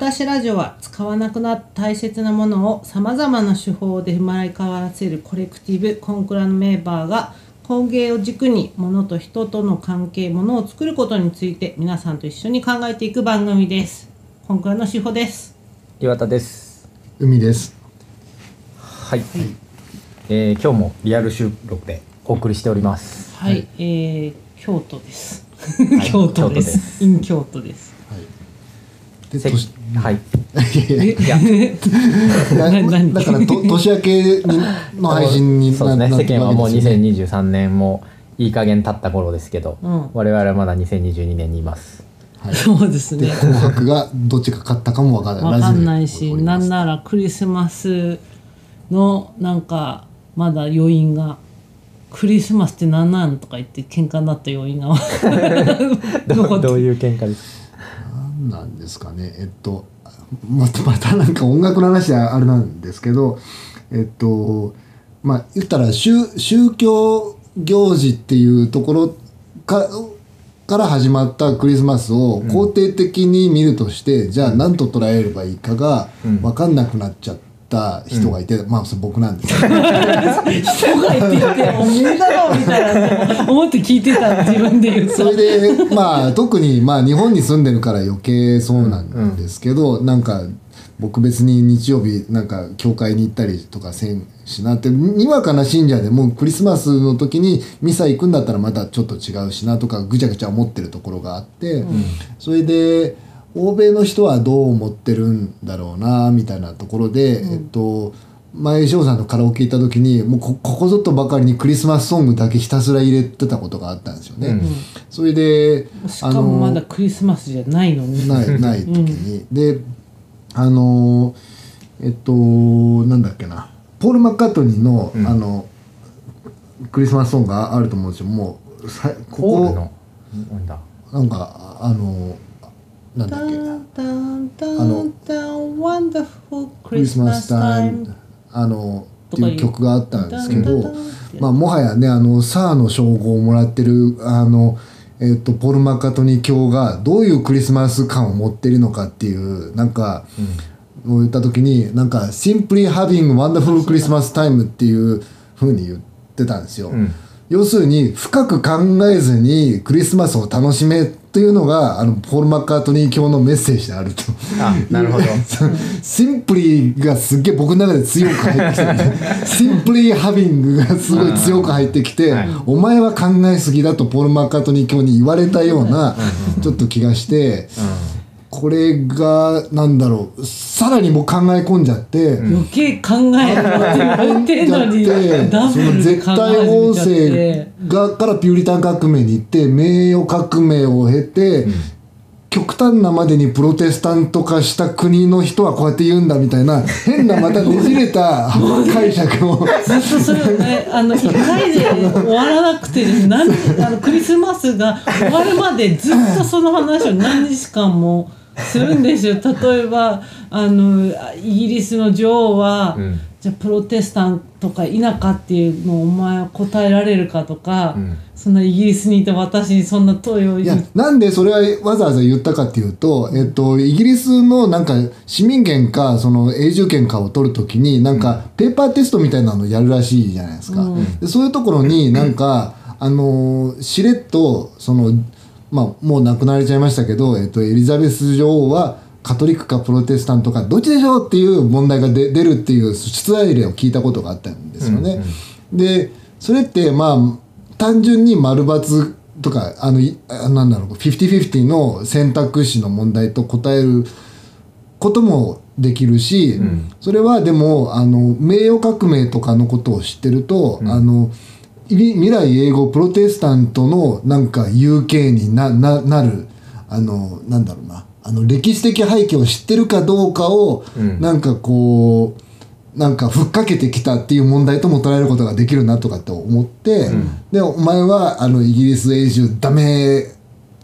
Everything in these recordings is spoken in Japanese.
出しラジオは使わなくなった大切なものをさまざまな手法で生まれ変わらせるコレクティブコンクラのメンバーが工芸を軸に物と人との関係物を作ることについて皆さんと一緒に考えていく番組です。コンクラの手法です。岩田です。海です。はい、えー今日もリアル収録でお送りしております。はい、えー、京都です。京都で京都です。す。in 京都です。はい。えいや。だからと年明けにの配信にそうですね。な世間はもうなってるわけですよね2023年もいい加減経った頃ですけど、うん。我々はまだ2022年にいます。はい。そうですね。で紅白がどっちが勝ったかもわからない。わかんないしなんならクリスマスのなんかまだ余韻がクリスマスって何なんとか言って喧嘩になった余韻が ど残ってうどういう喧嘩ですなんですかね。えっとまたまたなんか音楽の話であれなんですけど、えっとまあ言ったら宗宗教行事っていうところか。から始まったクリスマスを肯定的に見るとして、じゃあ何と捉えればいいかが分かんなくなっちゃった人がいて、まあそれ僕なんですけど人がいていておめえだろみたいな思って聞いてた自分で言うと。それでまあ特にまあ日本に住んでるから余計そうなんですけど、なんか僕別に日曜日なんか教会に行ったりとかせんしなってにわかな信者でもクリスマスの時にミサ行くんだったらまたちょっと違うしなとかぐちゃぐちゃ思ってるところがあって、それで欧米の人はどう思ってるんだろうなみたいなところで、えっと前翔さんのカラオケ行った時にもうこここぞとばかりにクリスマスソングだけひたすら入れてたことがあったんですよね。それでしかもまだクリスマスじゃないのに。ないない時に、であのえっとなんだっけな。ポール・マッカートニーの,、あのクリスマスソングがあると思うんですよ。もうさここポールのなんだ？なんかあのなんだっけ？あのタンワンダフルククリスマスタイムムあのっていう曲があったんですけどまあもはやねあのサーの称号をもらってるあのえっとポール・マッカートニー教がどういうクリスマス感を持っているのかっていうなんか、を言った時になんか「Simply Having Wonderful Christmas Time」っていうふうに言ってたんですよ。ん要するに深く考えずにクリスマスを楽しめというのがあのポール・マッカートニー教のメッセージであると。あなるほど。シンプリーがすっげえ僕の中で強く入ってきてねシンプリーハビングがすごい強く入ってきて、はい。お前は考えすぎだとポール・マッカートニー教に言われたようなちょっと気がして、これがなんだろうさらに僕考え込んじゃって、余計考えるってその絶対え音声がからピューリタン革命に行って名誉革命を経て、極端なまでにプロテスタント化した国の人はこうやって言うんだみたいな変なまたねじれた解釈を。ずっとそれをねあの1回で終わらなくてなんあのクリスマスが終わるまでずっとその話を何日間もするんですよ。例えばあのイギリスの女王は、ん。じゃあプロテスタントか否かっていうのをお前は答えられるかとか、ん。そんなイギリスにいた私にそんな問いをいやなんでそれはわざわざ言ったかっていうと、えっと、イギリスのなんか市民権かその永住権かを取るときになんかペーパーテストみたいなのやるらしいじゃないですか。でそういうところになんか、あのーしれっとその、まあ、もう亡くなられちゃいましたけど、えっと、エリザベス女王はカトリックかプロテスタントかどっちでしょうっていう問題が出出るっていう出題例を聞いたことがあったんですよね。でそれってまあ単純に丸×とかあのなんだろう50-50の選択肢の問題と答えることもできるし、それはでもあの名誉革命とかのことを知ってると、あのい未来英語プロテスタントのなんか UK になななるあのなんだろうな。あの歴史的背景を知ってるかどうかを、なんかこうなんかふっかけてきたっていう問題とも捉えることができるなとかって思って、でお前はあのイギリス永住ダメ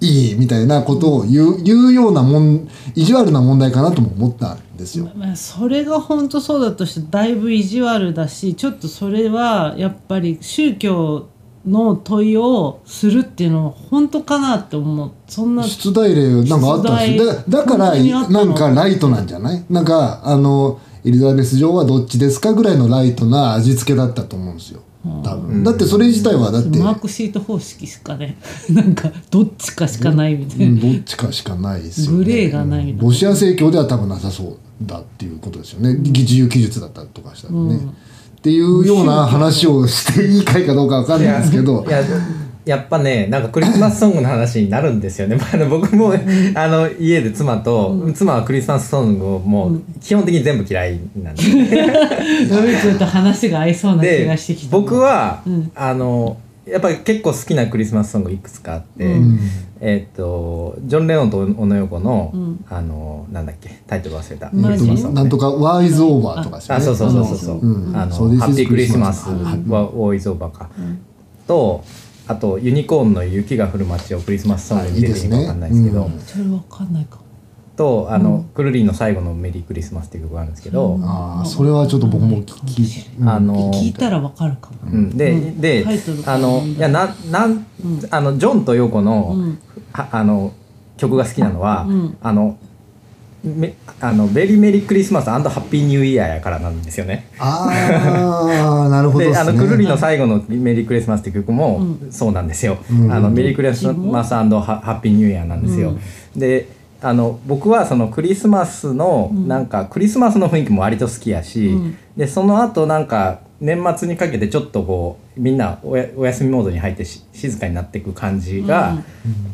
いいみたいなことを言う言うようなもん意地悪な問題かなとも思ったんですよ。まあ、それが本当そうだとしてだいぶ意地悪だしちょっとそれはやっぱり宗教の問いをするっていうのは本当かなって思う。そんな出題例なんかあったんですよ。だだからなんかライトなんじゃない？なんかあのエリザベス女王はどっちですかぐらいのライトな味付けだったと思うんですよ多分。だってそれ自体はだって、マークシート方式しかね なんかどっちかしかないみたいな、うんどっちかしかないですよ、ね、グレーがないみたいな。ロシア正教では多分なさそうだっていうことですよね。自由記述だったりとかしたらね、っていうような話をしていい回かどうかわかんないですけど。いややっぱねなんかクリスマスソングの話になるんですよね。あの僕もあの家で妻と、妻はクリスマスソングをもう基本的に全部嫌いなんで。ドイツと話が合いそうな気でがしてきた僕は、うん。あのやっぱり結構好きなクリスマスソングいくつかあって、うん。えっ、とジョン・レオンと小野洋子の、うん。あのなんだっけタイトル忘れた、マジクリスマスソングね。なんとか「ワイズオーバー」とかですよあそうそうそうそうそう、うん。あの、ハッピークリスマスクリスマスは多いぞばか、とあとユニコーンの雪が降る街をクリスマスソングに入れていいかわかんないですけどあいいですそれわかんないか。もとあの、クルリンの最後のメリークリスマスっていう曲があるんですけど、ああそれはちょっと僕も聞き、うん。あの聞いたらわかるかも、うん、で、うん。であのいやななん、あのジョンとヨコの,、うん。はあの曲が好きなのは、うん。あのめあの very merry Christmas happy new year やからなんですよね。ああなるほどで、ですねあのくるりの最後のメリークリスマスって曲もそうなんですよ。うんあのメリークリスマスハッピーニューイヤーなんですよ。で、あの僕はそのクリスマスのなんかクリスマスの雰囲気も割と好きやし、うんでその後なんか年末にかけてちょっとこうみんなおやお休みモードに入ってし静かになっていく感じが、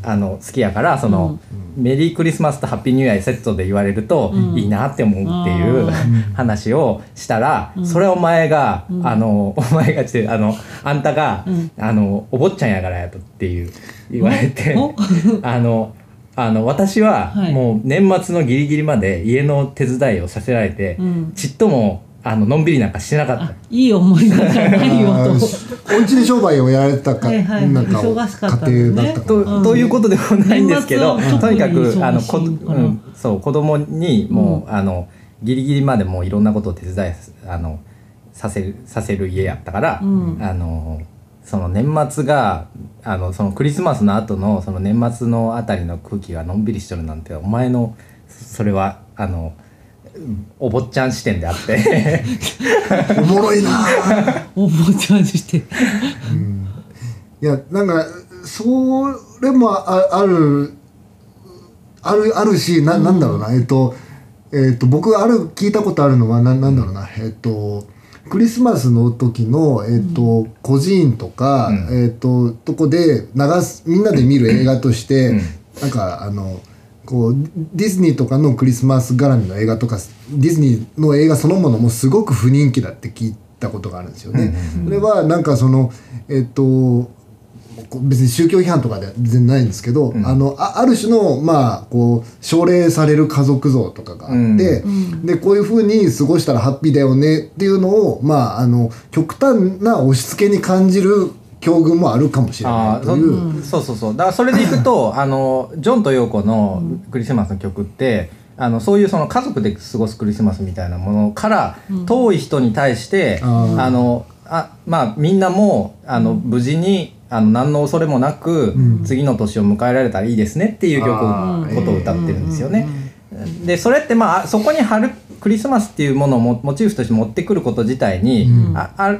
あの好きやからその、メリークリスマスとハッピーニューイヤーセットで言われると、うん。いいなって思うっていう、あ話をしたら、それお前が、あのお前がちあのあんたが、うん。あのお坊ちゃんやからやとっていう言われてお。あのあの私ははい。もう年末のギリギリまで家の手伝いをさせられて、うん。ちっともあののんびりなんかしてなかった。あ。いい思い出じゃないよと。お家で商売をやられてたかはいはい。なんか忙しかったんですね。家庭だったか。となということでもないんですけど、とにかくあのこ、うん、そう子供にもう、あのギリギリまでもういろんなことを手伝いあのさせるさせる家やったから、うん。あのその年末があのそのクリスマスの後のその年末のあたりの空気がのんびりしとるなんてお前のそれはあのお坊ちゃん視点であって。おもろいな。お坊ちゃんにしていやなんかそれもああるあるあるしななんだろうな、えっとえっと僕ある聞いたことあるのはななんだろうな。えっとクリスマスの時の、えっと孤児院とか、うん。えっととこで流すみんなで見る映画として、うん。なんかあのこうディズニーとかのクリスマス絡みの映画とかディズニーの映画そのものもすごく不人気だって聞いたことがあるんですよね。それはなんかそのえっと別に宗教批判とかでは全然ないんですけど、ん。あのあある種のまあこう奨励される家族像とかがあって、んでこういうふうに過ごしたらハッピーだよねっていうのをまああの極端な押し付けに感じる境遇もあるかもしれないという。そそうそうそう。だからそれでいくと あのジョンとヨーコのクリスマスの曲って、あのそういうその家族で過ごすクリスマスみたいなものから、遠い人に対して、あー。あのあまあみんなもあの無事にあの何の恐れもなく、次の年を迎えられたらいいですねっていう曲ことを歌ってるんですよね。でそれってまあそこに春クリスマスっていうものをモモチーフとして持ってくること自体に、ああ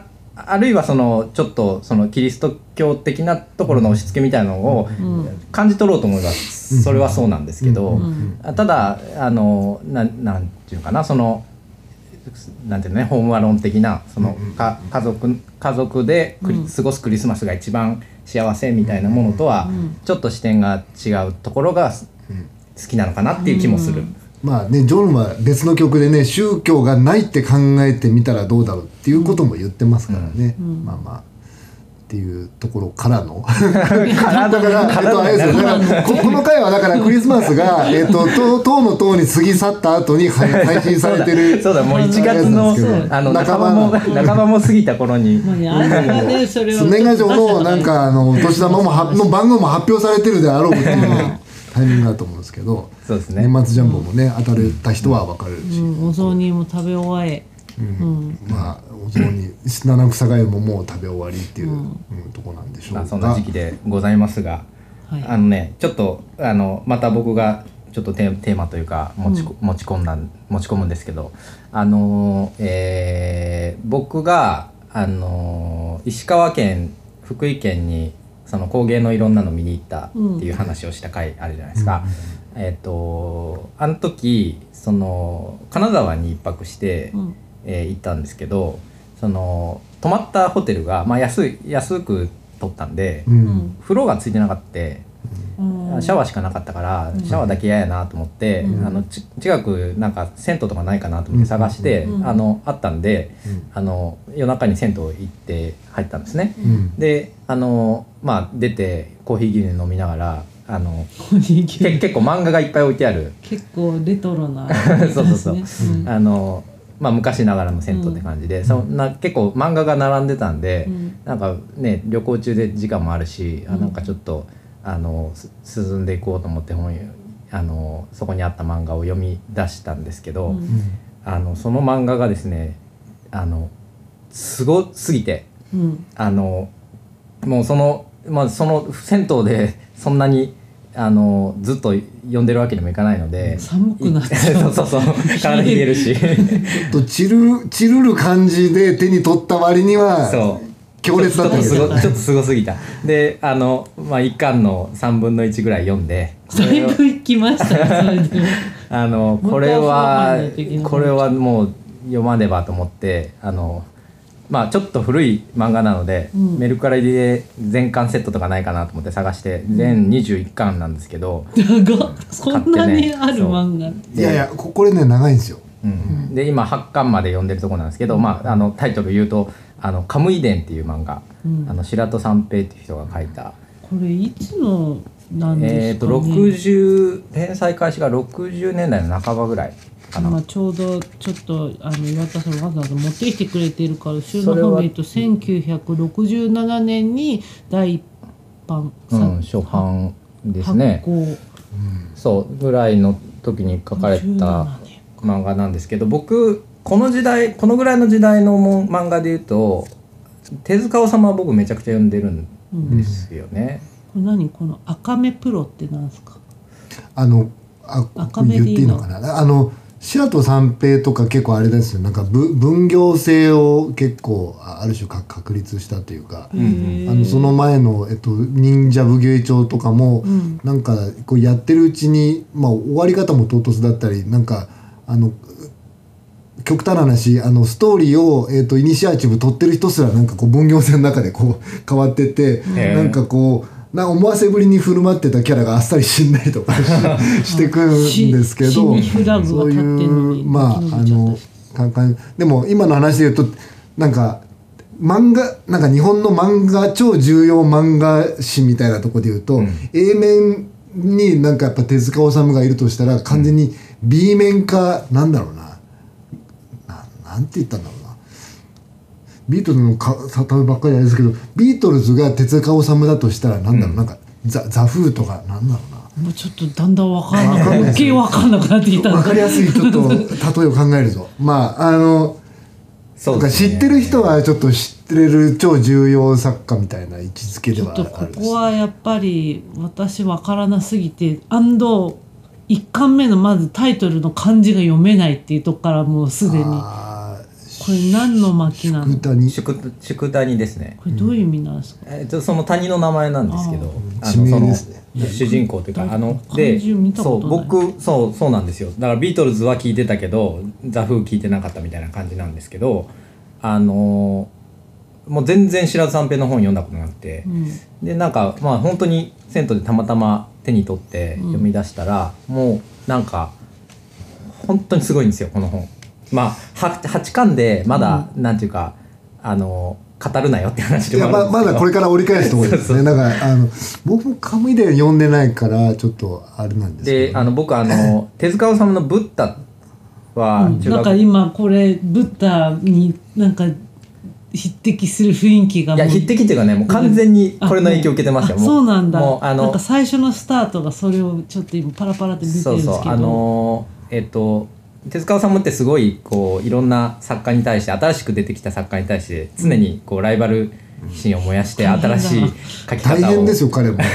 あるいはそのちょっとそのキリスト教的なところの押し付けみたいなのを感じ取ろうと思えばそれはそうなんですけど、あただあのなんなんていうのかなそのなんていうのねホームアローン的なそのか家族家族で過ごすクリスマスが一番幸せみたいなものとはちょっと視点が違うところが好きなのかなっていう気もする。まあねジョンは別の曲でね宗教がないって考えてみたらどうだろうっていうことも言ってますからね、まあまあ。っていうところからの。だから、えっと、あれですよ。だからここの回はだからクリスマスが、えっと、と党の党に過ぎ去った後に配配信されてる。そうだもう1月のあの半半ばばも。の半ばも過ぎた頃に。年賀状のなんかあのお年玉もはの番号も発表されてるであろうっていうタイミングだと思うんですけどそうですね。年末ジャンボもね当たれた人は分かるし、うん。お雑煮も食べ終えうん。まあお雑煮七草がゆももう食べ終わりっていう、うん。とこなんでしょうが。まあそんな時期でございますが、はい。あのねちょっとあのまた僕がちょっとテーテーマというか持ち,、持ち込んだ持ち込むんですけどあのえー僕があの石川県福井県にその工芸のいろんなの見に行ったっていう話をした回あるじゃないですか。えっ、とあの時その金沢に一泊して、うん。えー行ったんですけどその泊まったホテルが、まあ、安い安く取ったんで、ううん。ん風呂がついてなかったうんシャワーしかなかったから、シャワーだけ嫌やなと思って、うん。あのち近くなんか銭湯とかないかなと思って探して、うん。あのあったんで、うん。あの夜中に銭湯行って入ったんですね。うん。であのまあ出てコーヒー牛乳飲みながらあの結構漫画がいっぱい置いてある。結構レトロなそうそうそう。あの、まあ、昔ながらの銭湯って感じで、そんな結構漫画が並んでたんで、うん。なんかね旅行中で時間もあるし、あうんなんかちょっとあのす進んでいこうと思って本あのそこにあった漫画を読み出したんですけど、うん。あのその漫画がですねあのすごすぎてうん。あのもうその,、まあ、その銭湯で そんなにあのずっと読んでるわけにもいかないので。寒くなっちゃう。そうそうそう。体冷えるし。ちょっとチルチルる感じで手に取った割にはそう強烈だったけどちょっとすごちょっとすごすぎた。であのまあ一巻の3分の1ぐらい読んでだいぶ行きましたよそれで。も あのこれはこれはもう読まねばと思ってあのまあちょっと古い漫画なので、うん。メルカリで全巻セットとかないかなと思って探して全21巻なんですけど、長っ。そんなにある漫画。いやいやここれね長いんですよ。うん。で今8巻まで読んでるところなんですけど、まあ、あのタイトル言うと「あのカムイ伝」っていう漫画、うん。あの白戸三平っていう人が書いた。これいつのなんですかね、60連載開始が60年代の半ばぐらいかな、まあ、ちょうどちょっとあの岩田さんわざわざ持ってきてくれてるから後ろの方見ると1967年に第一版うん、初版ですね。そうぐらいの時に書かれ57た年漫画なんですけど僕この時代このぐらいの時代のも漫画で言うと手塚治虫は僕めちゃくちゃ読んでるんですよね、これ何？この赤目プロってなんですか？あのあ赤目言っていいのかな？あの白戸三平とか結構あれですよ。なんかぶ分業制を結構あある種か確立したというか、あのその前の、えっと、忍者武芸帳とかも、うん。なんかこうやってるうちに、まあ、終わり方も唐突だったりなんかあの極端な話あのストーリーを、えっとイニシアチブ取ってる人すらなんかこう分業制の中でこう変わってって、へーなんかこうな思わせぶりに振る舞ってたキャラがあっさり死んだりとかし してくるんですけど死にフラグが立ってんのにまああのでも今の話で言うとなんか漫画なんか日本の漫画超重要漫画誌みたいなところで言うと、A 面になんかやっぱ手塚治虫がいるとしたら完全に B 面かなんだろうなななんて言ったんだろうな。ビートルズのか例えばっかりあれですけどビートルズが手塚治虫だとしたらなんだろう、なんかザザフーとかなんだろうな。もうちょっとだんだんわかんなく余計わかんなくなってきたわかりやすいちょっと例えを考えるぞ。まああのそうなんか知ってる人はちょっと知ってる超重要作家みたいな位置づけではあちょっとこるあるしこはやっぱり私わからなすぎてアンド1巻目のまずタイトルの漢字が読めないっていうとこからもうすでにこあれ何の巻なの？こー歌に宿宿谷ですね。れどういう意味なんですか、えっとその谷の名前なんですけどあ地名あのそのですね。主人公というかあの漢でそう僕そうそうなんですよ。だからビートルズは聞いてたけどザ・フー聞いてなかったみたいな感じなんですけどあのーもう全然白津三平の本読んだことなくて、うん。でなんかまあ本当に銭湯でたまたま手に取って読み出したら、もうなんか本当にすごいんですよこの本。まあは8巻でまだ、なんていうかあの語るなよって話でもあるんですけど。ままだこれから折り返すところですね。だからあの僕もカムイで読んでないからちょっとあれなんですけど。であの僕あの 手塚治虫の「ブッダ」は中学、なんか今これブッダになんか匹敵する雰囲気がいや匹敵っていうかねもう完全にこれの影響を受けてますよ。あもそうなんだ。もうあのなんか最初のスタートがそれをちょっと今パラパラって見てるんそうですけど。そう。あのえっと手塚治虫ってすごいこういろんな作家に対して新しく出てきた作家に対して常にこうライバル心を燃やして新しい書き方を大変ですよ彼も。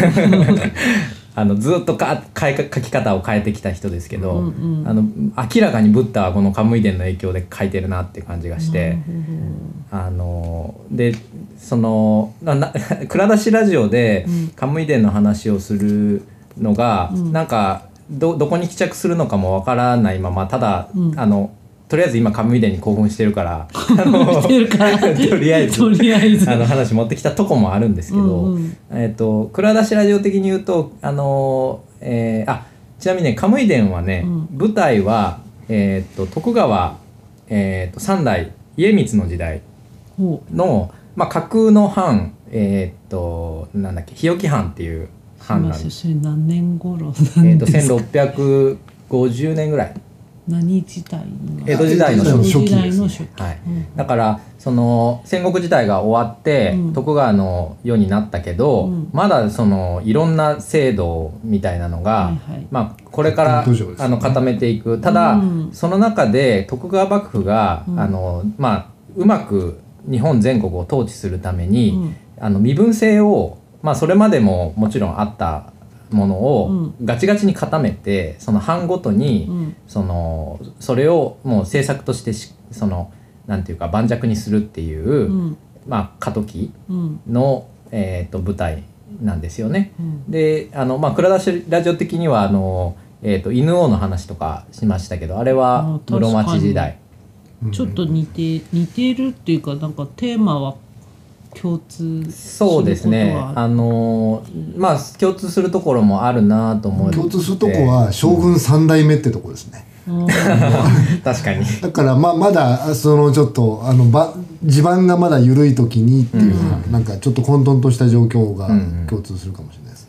あのずっとか書き方を変えてきた人ですけど、うんうんあの明らかにブッダはこのカムイ伝の影響で書いてるなって感じがして、あのでそのなな 蔵出しラジオでうん。カムイ伝の話をするのが、うん。なんかどどこに帰着するのかもわからないままただ、うん。あのとりあえず今カムイ伝に興奮してるから とりあえず とりあえず。あの話持ってきたとこもあるんですけど、うんうん。えっ、と蔵出しラジオ的に言うとあのーえーあちなみにねカムイ伝はね、うん。舞台はえっ、と徳川、えー、と三代家光の時代ほの、まあ、架空の藩えっ、となんだっけ日置藩っていううすいま藩なんです。せんそれ何年頃えー、となんですか1650年ぐらい。何時代の？江戸時代の江戸時代の初期。初期はい。うん。だからその戦国時代が終わって、うん。徳川の世になったけど、うん。まだそのいろんな制度みたいなのが、はいはい。まあ、これから、ね。あの固めていく。ただ、うんその中で徳川幕府が、うん。あのまあ、うまく日本全国を統治するために、うん。あの身分制を、まあ、それまでももちろんあったものをうん。ガチガチに固めてその藩ごとに、うん。そのそれをもう政策としてしそのなんていうか盤石にするっていう、うん。まあ過渡期うん。の、えー、と舞台なんですよね。うん。であの、まあ、蔵出しラジオ的にはあの、えー、と犬王の話とかしましたけどあれは室町時代。ちょっと似て似てるっていうかなんかテーマは共通そうですね。あのまあ共通するところもあるなと思って。共通するとこは将軍三代目ってとこですね。うん。確かに。だからままだそのちょっとあのば地盤がまだ緩い時にっていう、なんかちょっと混沌とした状況がうんうん。共通するかもしれないです、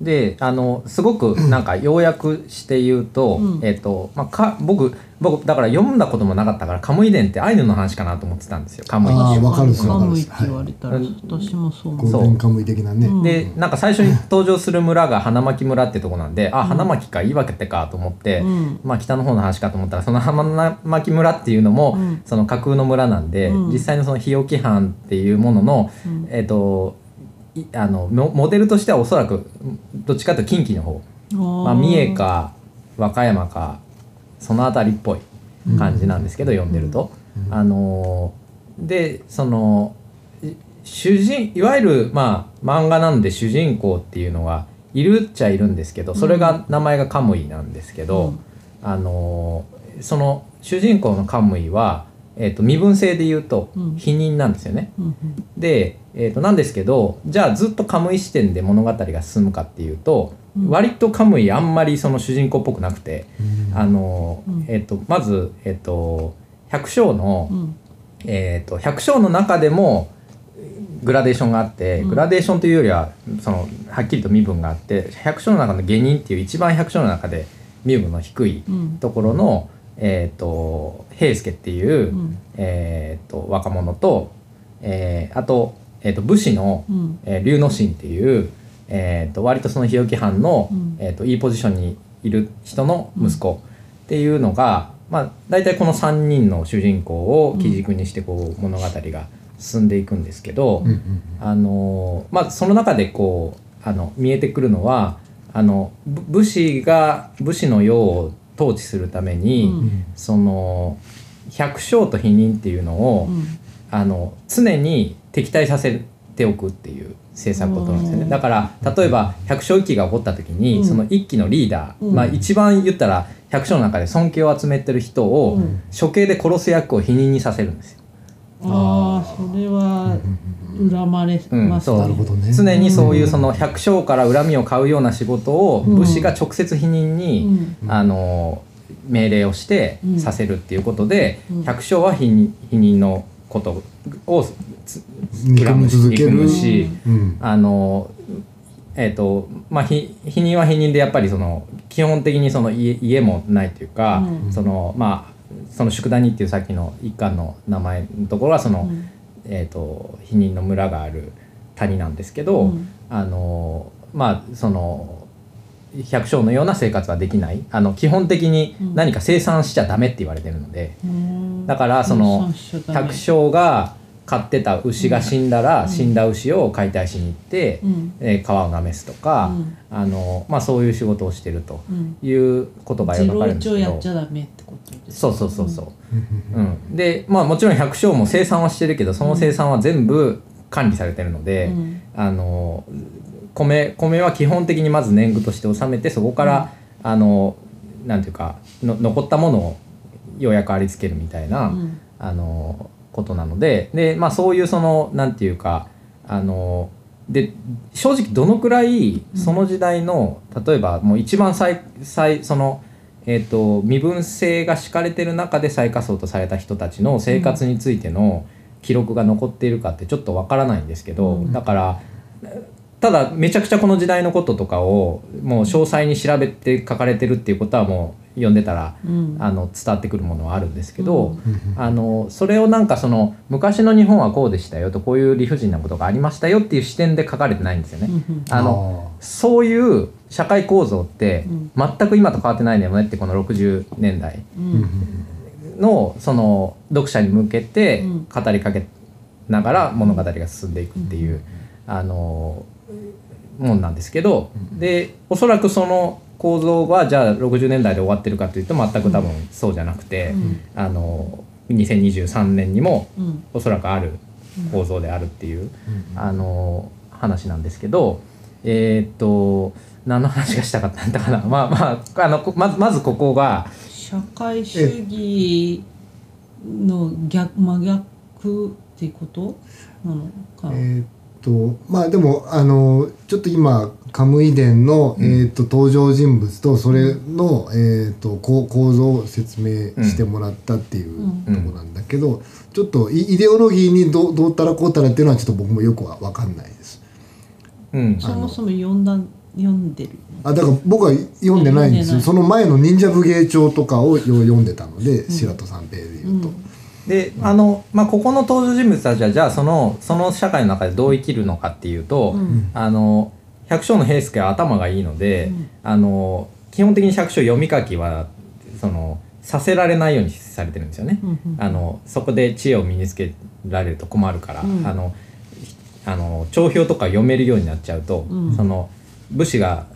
であのすごくなんか要約して言うと,、うん。えっとまあ、か僕僕だから読んだこともなかったからカムイ伝ってアイヌの話かなと思ってたんですよ。カムイ。あーわかるっすわかるっす。カムイって言われたら、はい。私もそうゴ思うカムイ的なね、うん。でなんか最初に登場する村が花巻村ってとこなんで、あ花巻か岩手かと思って、うん。まあ北の方の話かと思ったらその花巻村っていうのも、うん。その架空の村なんで、うん。実際のその日置藩っていうものの、うん。えっ、といあのモモデルとしてはおそらくどっちかというと近畿の方。まあ、三重か和歌山かその辺りっぽい感じなんですけど、読んでると。あのーでそのい主人いわゆるまあ漫画なんで主人公っていうのがいるっちゃいるんですけどそれが名前がカムイなんですけど、うん。あのーその主人公のカムイは、えー、と身分制で言うとうん。否認なんですよね。うん。で、えー、となんですけどじゃあずっとカムイ視点で物語が進むかっていうと、うん。割とカムイあんまりその主人公っぽくなくて、あのうん。えー、とまず、えー、と百姓の、うん。えー、と百姓の中でもグラデーションがあって、うん。グラデーションというよりはそのはっきりと身分があって百姓の中の下人っていう一番百姓の中で身分の低いうん。ところの、えー、と平助っていう、うん。えー、と若者と、えーあと,、えー、と武士の、うん。えー龍之進っていう、えー、と割とその日置藩の、うん。えー、といいポジションにいる人の息子っていうのが、まあ、大体この3人の主人公を基軸にしてこう物語が進んでいくんですけど、あのーまあ、その中でこうあの見えてくるのはあのぶ武士が武士の世を統治するために、うん。その百姓と否認っていうのを、うん。あの常に敵対させておくっていう政策を取るんですよね。うん。だから例えば百姓一揆が起こった時に、うん。その一揆のリーダー、うん。まあ、一番言ったら百姓の中で尊敬を集めてる人を、うん。処刑で殺す役を否認にさせるんですよ。ああそれは恨まれますうんそう。なるほどね。常にそういうその百姓から恨みを買うような仕事をうん。武士が直接否認に、うん。あの命令をしてうんさせるっていうことで、うん。百姓は否認否認のことをつ憎み続ける憎むし、うん。あのえっ、とまあひ否認は否認でやっぱりその基本的にその家家もないというか、うん。そのまあその宿谷っていうさっきの一貫の名前のところはその、うん。えー、と否認の村がある谷なんですけど、うん。あのまあその百姓のような生活はできない。あの基本的に何か生産しちゃダメって言われてるので、うん。だからその百姓が飼ってた牛が死んだら、死んだ牛を解体しに行って、うん。えー皮をなめすとか、うん。あのまあ、そういう仕事をしてるとうん。いうことが描かれるんですけど一をやっち。ゃダメってことですそうそうそうそう、うん、でまあもちろん百姓も生産はしてるけどその生産は全部管理されてるので、うん。あの米米は基本的にまず年貢として納めてそこから、あのなんていうかの残ったものをようやくありつけるみたいな、うん。あのことなのでで、まあ、そういうそのなんていうかあので正直どのくらいその時代の、例えばもう一番最最その、えー、と身分制が敷かれてる中で最下層とされた人たちの生活についての記録が残っているかってちょっとわからないんですけど、うん。だからただめちゃくちゃこの時代のこととかをもう詳細に調べて書かれてるっていうことはもう読んでたらうん。あの伝わってくるものはあるんですけど、うん。あのそれをなんかその昔の日本はこうでしたよとこういう理不尽なことがありましたよっていう視点で書かれてないんですよね。うんあのそういう社会構造ってうん。全く今と変わってないんだよねってこの60年代うん。のその読者に向けてうん。語りかけながら物語が進んでいくっていう、あのもんなんですけど、でおそらくその構造はじゃあ60年代で終わってるかというと全く多分そうじゃなくて、うん。あの2023年にもうん。おそらくある構造であるっていう、あの話なんですけどえーっと何の話がしたかったんだかな。まあまああのこまずまずここが社会主義の逆真逆ってことなのかな、えーっとまあでもあのちょっと今カムイ伝の、うん。えーっと登場人物とそれの、えーっと構構造を説明してもらったっていううん。とこなんだけど、ちょっとイイデオロギーにどうどうたらこうたらっていうのはちょっと僕もよくは分かんないです。うん。そもそも読んだ読んでる？あだから僕は読んでないんですよ。その前の忍者武芸帳とかを読んでたので、白戸三平で言うと。であの、まあ、ここの登場人物たちはじゃあそのその社会の中でどう生きるのかっていうと、うん。あの百姓の平助は頭がいいので、うん。あの基本的に百姓読み書きはそのさせられないようにされてるんですよね。うんうん。あのそこで知恵を身につけられると困るから、うん。あのひあの帳票とか読めるようになっちゃうと、うん。その武士が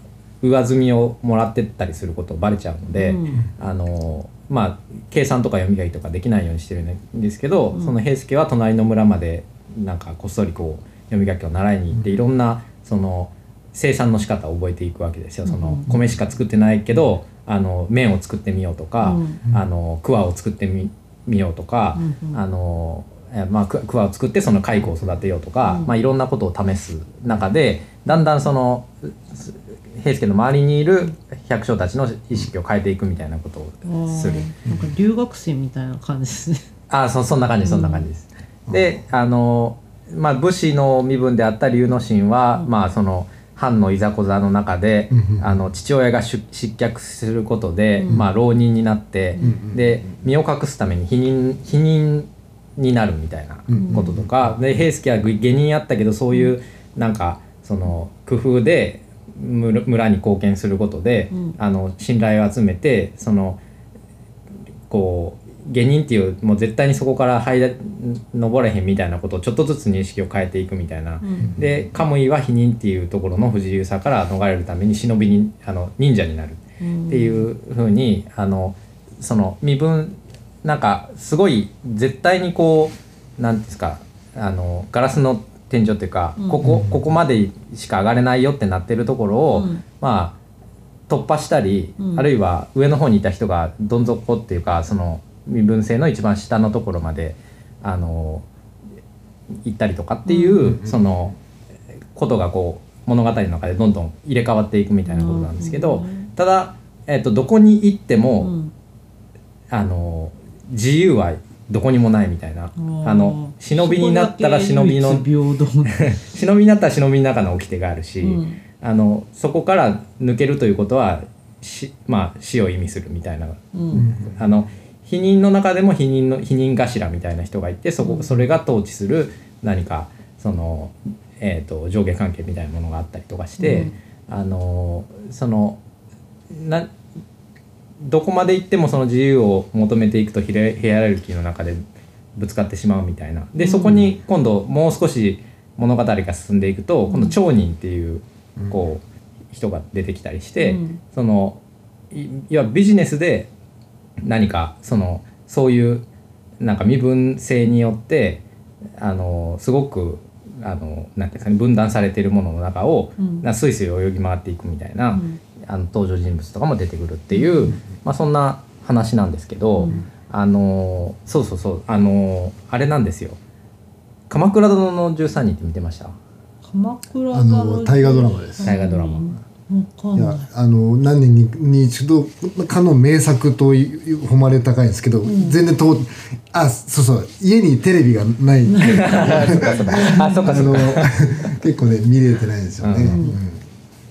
上積みをもらってったりすることバレちゃうので、うん。あのまあ計算とか読み書きとかできないようにしてるんですけど、うん。その平助は隣の村までなんかこっそりこう読み書きを習いに行って、いろんなその生産の仕方を覚えていくわけですよ。そのうん米しか作ってないけどあの麺を作ってみようとか、うん。あの桑を作ってみみようとか、うんうん。あのえまあ、く桑を作ってその蚕を育てようとか、うん。まあ、いろんなことを試す中でだんだんそのす平助の周りにいる百姓たちの意識を変えていくみたいなことをする。なんか留学生みたいな感じですね。あそそんな感じそんな感じです。であの、まあ、武士の身分であった龍之進は、まあその藩のいざこざの中で、うんあの父親が出失脚することで、うん。まあ、浪人になって、うんで身を隠すために否認否認になるみたいなこととか、で平助は下人やったけどそういうなんかその工夫で村村に貢献することで、うん。あの信頼を集めてそのこう下人っていうもう絶対にそこから入れ登れへんみたいなことをちょっとずつ認識を変えていくみたいな。うん。でカムイは否認っていうところの不自由さから逃れるために忍びにあの忍者になる。っていうふうにあのその身分なんかすごい絶対にこうなんていうんですかあのガラスの天井っていうか、うん。ここここまでしか上がれないよってなってるところを、うん。まあ突破したり、うん。あるいは上の方にいた人がどん底っていうかその身分制の一番下のところまであの行ったりとかっていう、そのことがこう物語の中でどんどん入れ替わっていくみたいなことなんですけど、ただ、えっとどこに行っても、うん。あの自由はどこにもないみたいな。ーあの忍びになったら忍びの 忍びになったら忍びの中の掟があるし、うん。あのそこから抜けるということはし、まあ、死を意味するみたいな。うん。あの否認の中でも否認の否認頭みたいな人がいてそこ、うん。それが統治する何かその、えー、と上下関係みたいなものがあったりとかして、あのそのなどこまで行ってもその自由を求めていくとヒエラルキーの中でぶつかってしまうみたいな。でそこに今度もう少し物語が進んでいくと今度町人っていうこう人が出てきたりして、うん。そのいいわばビジネスで何かそのそういうなんか身分性によってあのすごくあのなんていうんですかね分断されているものの中を、うん。なスイスイ泳ぎ回っていくみたいな、うんあの登場人物とかも出てくるっていう、まあ、そんな話なんですけど、うん。あのそうそうそうあのあれなんですよ「鎌倉殿の13人」って見てました？鎌倉あの大河ドラマです。大河ドラマ。わかんない。いやあの何年にに一度かの名作と誉れ高いんですけど、全然とあそうそう家にテレビがない あそっかそっか。結構ね見れてないんですよね。うん。うん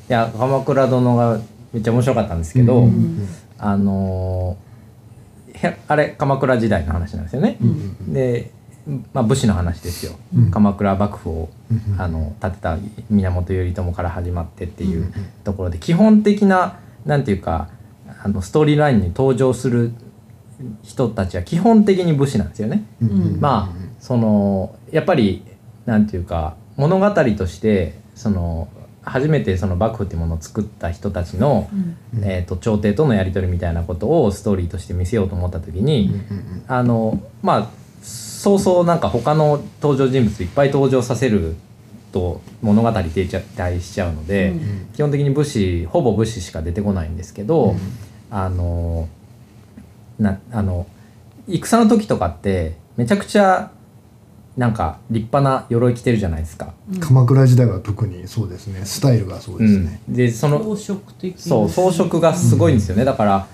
や鎌倉殿がめっちゃ面白かったんですけど、うん。あのへあれ鎌倉時代の話なんですよね。で、まあ、武士の話ですよ、うん。鎌倉幕府を、うん。あの建てた源頼朝から始まってっていうところで基本的ななんていうかあのストーリーラインに登場する人たちは基本的に武士なんですよね。うん。うん。まあそのやっぱりなんていうか物語としてその初めてその幕府っていうものを作った人たちの、うん。えー、と朝廷とのやり取りみたいなことをストーリーとして見せようと思った時に、うんうんあのまあそうそうなんか他の登場人物いっぱい登場させると物語停滞しちゃうので、うん。基本的に武士ほぼ武士しか出てこないんですけど、うん。あのなあの戦の時とかってめちゃくちゃなんか立派な鎧着てるじゃないですか。鎌倉時代は特にそうですね。スタイルがそうですね。うん。でその装飾的な。そう装飾がすごいんですよね、だから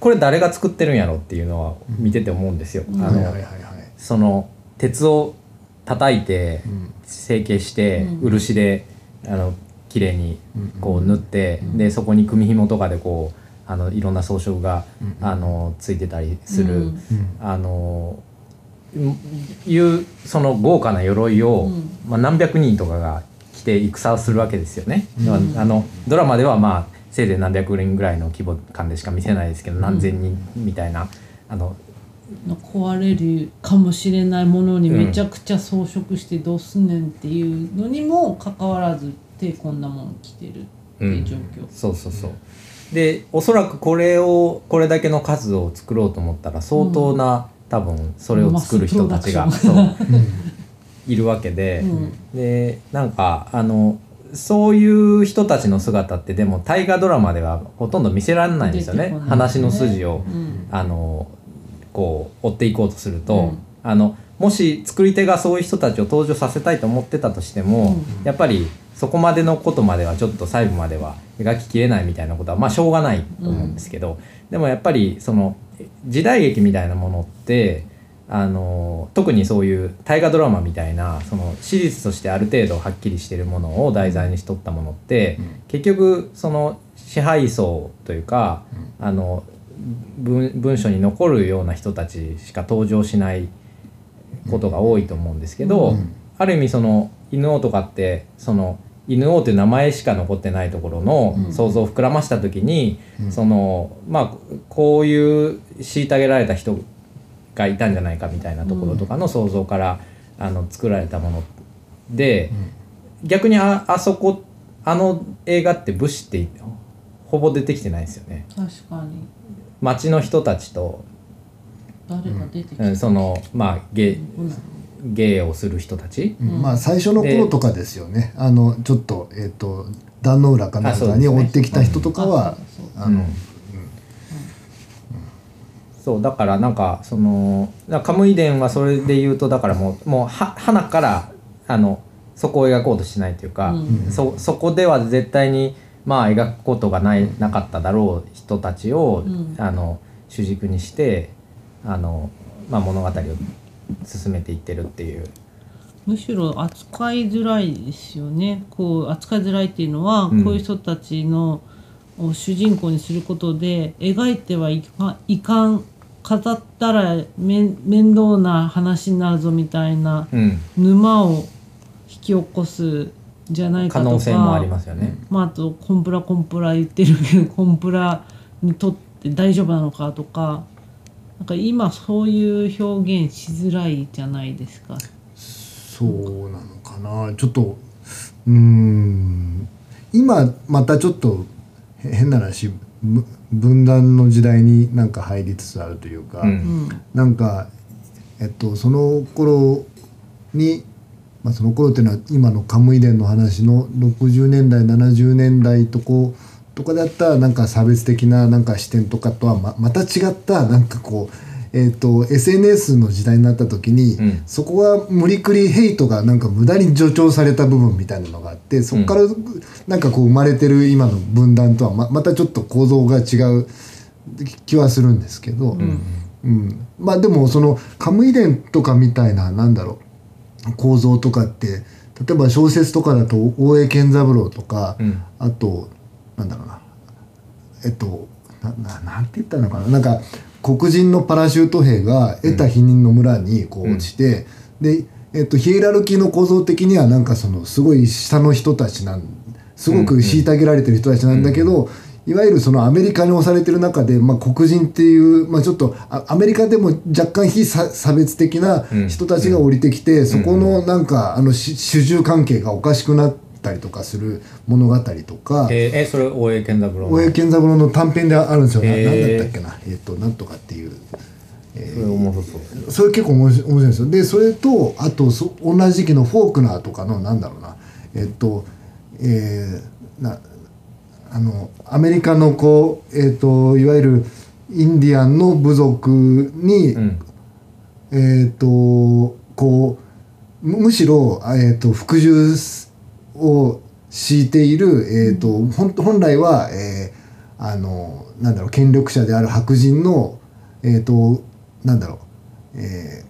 これ誰が作ってるんやろっていうのは見てて思うんですよ。うん。あのはいはい。その鉄を叩いてうん。成形して、うん。漆であの綺麗にこう塗って、うん。でそこに組紐とかでこうあのいろんな装飾が、うん。あのついてたりする、うん。うん。あのいうその豪華な鎧を、うん。まあ、何百人とかが着て戦をするわけですよね。うん。あのドラマではまあせいぜい何百人ぐらいの規模感でしか見せないですけど、何千人みたいなあの壊れるかもしれないものにめちゃくちゃ装飾してどうすんねんっていうのにもかかわらず手こんなもん着てるっていう状況、そうそうそう。でおそらくこれをこれだけの数を作ろうと思ったら相当な、多分それを作る人たちが、そう。うんいるわけで、うん。でなんかあのそういう人たちの姿ってでも大河ドラマではほとんど見せられないんですよね。出てこない。話の筋を、うん。あのこう追っていこうとすると、うん。あのもし作り手がそういう人たちを登場させたいと思ってたとしても、うん。やっぱりそこまでのことまではちょっと細部までは描ききれないみたいなことはまあしょうがないと思うんですけど、でもやっぱりその時代劇みたいなものってあの特にそういう大河ドラマみたいなその史実としてある程度はっきりしてるものを題材にしとったものって、結局その支配層というか、あの文文書に残るような人たちしか登場しないことが多いと思うんですけど、うん。ある意味その犬王とかってその犬王という名前しか残ってないところのうん。想像を膨らました時に、うん。そのまあこういう虐げられた人がいたんじゃないかみたいなところとかの想像から、あの作られたもので、逆にああそこあの映画って武士ってほぼ出てきてないですよね。確かに。町の人たちと、誰が出てきた、うんそのまあ芸うん。芸をする人たち、うん。まあ最初の頃とかですよね。あのちょっとえっ、と壇の浦かなんかに追ってきた人とかはそうそうあの、うんそうだからなんかそのカムイ伝はそれで言うとだからもうもうは花からあのそこを描こうとしないというか、うん。そそこでは絶対にまあ描くことがないなかっただろう人たちを、うん。あの主軸にしてあの、まあ、物語を進めていってるっていう。むしろ扱いづらいですよね。こう扱いづらいっていうのは、うん。こういう人たちのを主人公にすることで描いてはいかいかん語ったら面面倒な話になるぞみたいなうん沼を引き起こすじゃないか可とか能性もありますよね。まあ、あとコンプラコンプラ言ってるけど コンプラにとって大丈夫なのかとかなんか今そういう表現しづらいじゃないですか。そうなのかなちょっとうーん今またちょっとへ変な話ぶ分断の時代になんか入りつつあるというか、うん。うんなんかえっとその頃に、まあ、その頃っていうのは今のカムイ伝の話の60年代70年代とこうとかだったなんか差別的ななんか視点とかとはままた違ったなんかこう、えっと SNS の時代になった時に、うん。そこは無理くりヘイトがなんか無駄に助長された部分みたいなのがあってそこからなんかこう生まれてる今の分断とはままたちょっと構造が違う気はするんですけど。うん。うん、まあでもそのカムイ伝とかみたいななんだろう構造とかって例えば小説とかだと大江健三郎とか、うん。あとなんだろうなえっとなななんて言ったのかななんか黒人のパラシュート兵が得た避妊の村にこう落ちて、で、えっと、ヒエラルキーの構造的にはなんかそのすごい下の人たちなんすごく虐げられてる人たちなんだけど、いわゆるそのアメリカに押されてる中で、まあ、黒人っていう、まあ、ちょっとあアメリカでも若干非差差別的な人たちが降りてきて、そこのなんかあのし主従関係がおかしくなったりとかする物語とか。えーえそれ大江健三郎の？大江健三郎の短編であるんですよ。なへーなんだったっけな？えっ、と、なんとかっていう。それ面白そうそれ結構面白い面白いんですよ。で、それと、あとそ、同じ時期のフォークナーとかの、なんだろうな。えっ、と、えーな、あの、アメリカのこう、えっ、と、いわゆるインディアンの部族に、うんえっ、とこうむむしろ、えー、と服従を敷いている、えーと本本来は、えーあのなんだろう権力者である白人の、えー、となんだろう、えー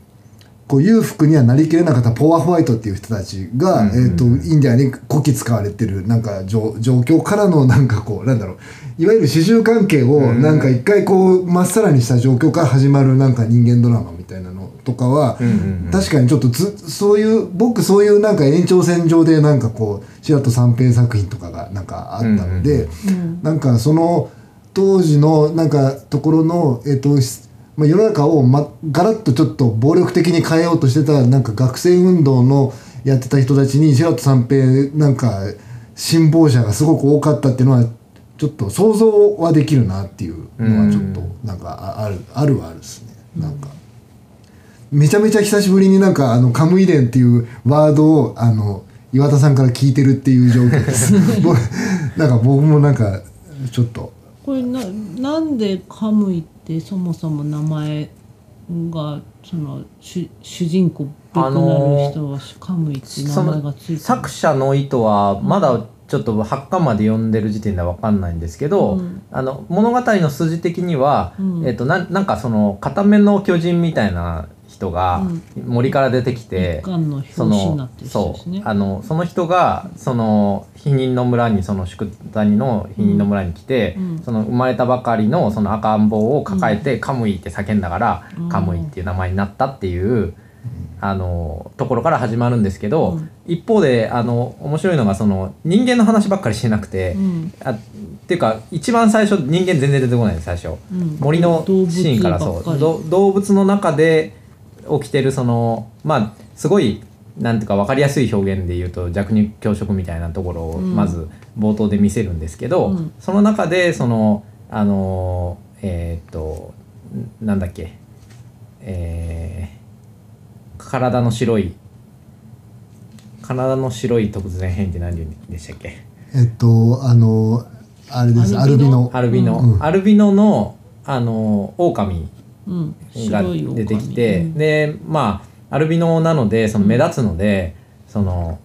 こう裕福にはなりきれなかったポアホワイトっていう人たちが、うんえー、とインディアンにこき使われてるなんか状状況からのなんかこうなんだろういわゆる主従関係をうんなんか一回こうまっさらにした状況から始まるなんか人間ドラマみたいなのとかは、うんうんうん。確かにちょっとつそういう僕そういうなんか延長線上でなんかこう白戸三平作品とかがなんかあったので、うんなんかその当時のなんかところのえっ、としまあ、世の中を、ま、ガラッとちょっと暴力的に変えようとしてたなんか学生運動のやってた人たちに白戸三平なんか辛抱者がすごく多かったっていうのはちょっと想像はできるなっていうのはちょっとなんかああるあるはあるですね。なんか。めちゃめちゃ久しぶりになんかあのカムイ伝っていうワードをあの岩田さんから聞いてるっていう状況です。僕なんか僕もなんかちょっと。これななんでカムイってそもそも名前がその主主人公っぽくなる人はカムイって名そ前がのついてる作者の意図はまだちょっと8巻まで読んでる時点では分かんないんですけど、うん。あの物語の筋的には、うん。えっとななんかその固めの巨人みたいな人が森から出てきて一、巻の表そのそう。あのその人がその避妊の村にその宿谷の避妊の村に来て、うん。その生まれたばかりのその赤ん坊を抱えて、カムイって叫んだから、うん。カムイっていう名前になったっていう、あのところから始まるんですけど、うん。一方であの面白いのがその人間の話ばっかりしてなくて、うん。あっていうか一番最初人間全然出てこないです最初。うん。森のシーンからそう。ど動物の中で起きてるそのまあすごいなんていうか分かりやすい表現で言うと弱肉強食みたいなところをうん。まず冒頭で見せるんですけど、うん。その中でそのあのえーっとんなんだっけえー体の白い体の白い突然変異って何て言うんでしたっけ？えっとあのあれです。アアルビノ？アルビノ、うん。アルビノのあの狼。うん、が出てきて、うん。でまあアルビノなのでその目立つので、その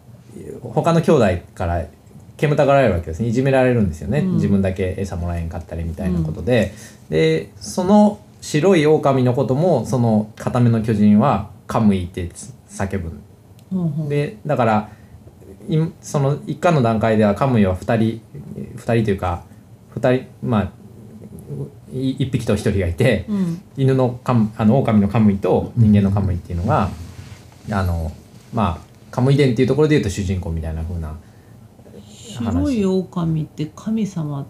他の兄弟から煙たがられるわけですね。いじめられるんですよね、うん。自分だけ餌もらえんかったりみたいなことで、でその白い狼のこともその固めの巨人は「カムイ」って叫ぶほうほうでだからいその一巻の段階ではカムイは2人2人というか2人まあ1匹と1人がいて、うん。犬のカムあの狼のカムイと人間のカムイっていうのが、あのまあカムイ伝っていうところでいうと主人公みたいな風な白い狼って神様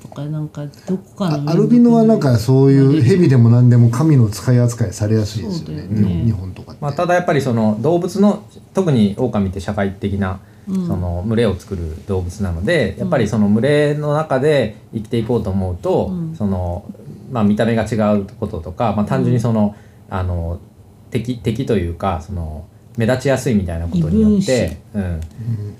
とかなんかどこかのあアルビノはなんかそういう蛇でも何でも神の使い扱いされやすいですよねね。日本とかって、まあ、ただやっぱりその動物の特に狼って社会的なうんその群れを作る動物なので、やっぱりその群れの中で生きていこうと思うと、うん。そのまあ、見た目が違うこととか、まあ、単純にその,、あの敵敵というかその目立ちやすいみたいなことによって、うん。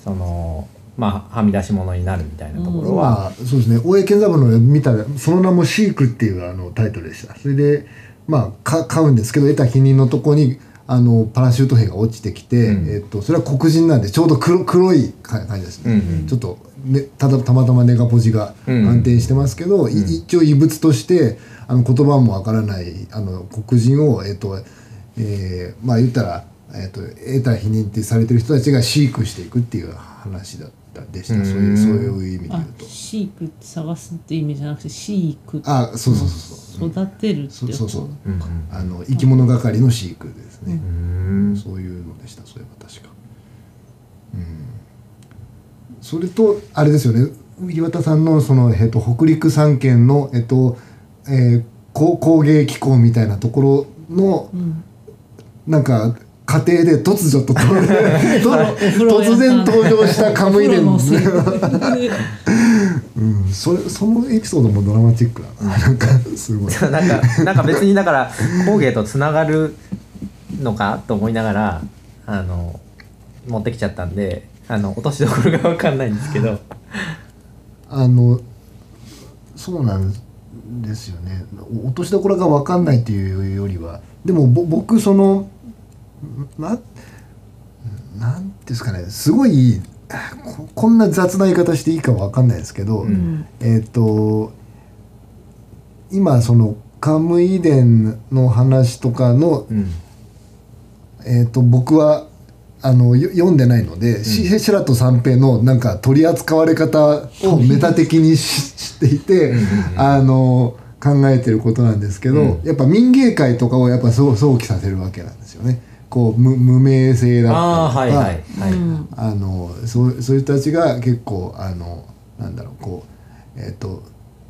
そのまあ、はみ出し物になるみたいなところは、まあそうですね。大江健三郎の見たらその名も「シーク」っていうあのタイトルでした。それでまあか買うんですけど得た否認のとこにあのパラシュート兵が落ちてきて、うん。えっと、それは黒人なんでちょうど黒黒い感じですね、うんうんちょっと、ね、ただたまたまネガポジがうん安定してますけど、い一応異物としてあの言葉もわからないあの黒人を、えっとえーまあ言ったら、えっと、得た否認ってされてる人たちが飼育していくっていう話だったでした、うん。そういうそういう意味で言あうと。シークって探すって意味じゃなくてシーク。あそうそうそうそう、育てるってそうそうそうう。んうん。あの生き物係の飼育ですね、うん。そういうのでした。そういえば確か。うん。それとあれですよね。岩田さんのその、えっと、北陸三県のえっと、えー工工芸機構みたいなところのうん。なんか家庭で突如とと突然 登場したカムイ伝うん、それそのエピソードもドラマチックだな。なんかすごい。なんかなんか別にだから工芸とつながるのかと思いながらあの持ってきちゃったんであの落としどころが分かんないんですけど。あのそうなんですよね。お落としどころが分かんないっていうよりはでもぼ僕そのななんですかね。すごいここんな雑な言い方していいか分かんないですけど、うん。えっ、と今そのカムイ伝の話とかのうんえー、と僕はあのよ読んでないので、し白と三平のなんか取り扱われ方をメタ的にし知っていてうん。うんうんあの考えてることなんですけど、うん。やっぱ民芸会とかをやっぱそう想起させるわけなんですよね。こう無無名性だったりとか、はいはいはい、うん。あのそうそういう人たちが結構あのなんだろうこうえっ、と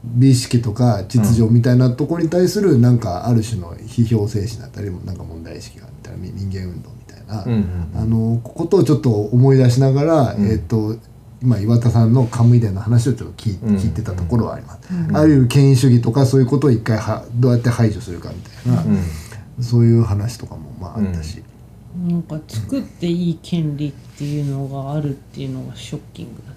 美意識とか秩序みたいなところに対するなんかある種の批評精神だったりなんか問題意識がみたいなみ人間運動みたいな、うんうんうん。あのことをちょっと思い出しながら、うん。えっ、と今岩田さんのカムイ伝の話をちょっと聞い,、うん。聞いてたところはあります。うん。あるいは権威主義とかそういうことを一回はどうやって排除するかみたいな、うん。そういう話とかもまああったし。なんか作っていい権利っていうのがあるっていうのがショッキングだ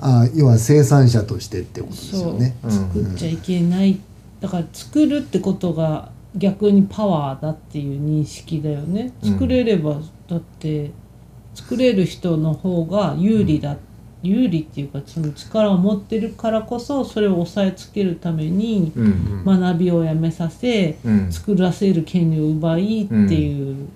あ要は生産者としてってことですよね。作っちゃいけない、だから作るってことが逆にパワーだっていう認識だよね。うん。作れれば、だって作れる人の方が有利だ、有利っていうかその力を持ってるからこそそれを押さえつけるためにうん学びをやめさせうん。作らせる権利を奪いっていう、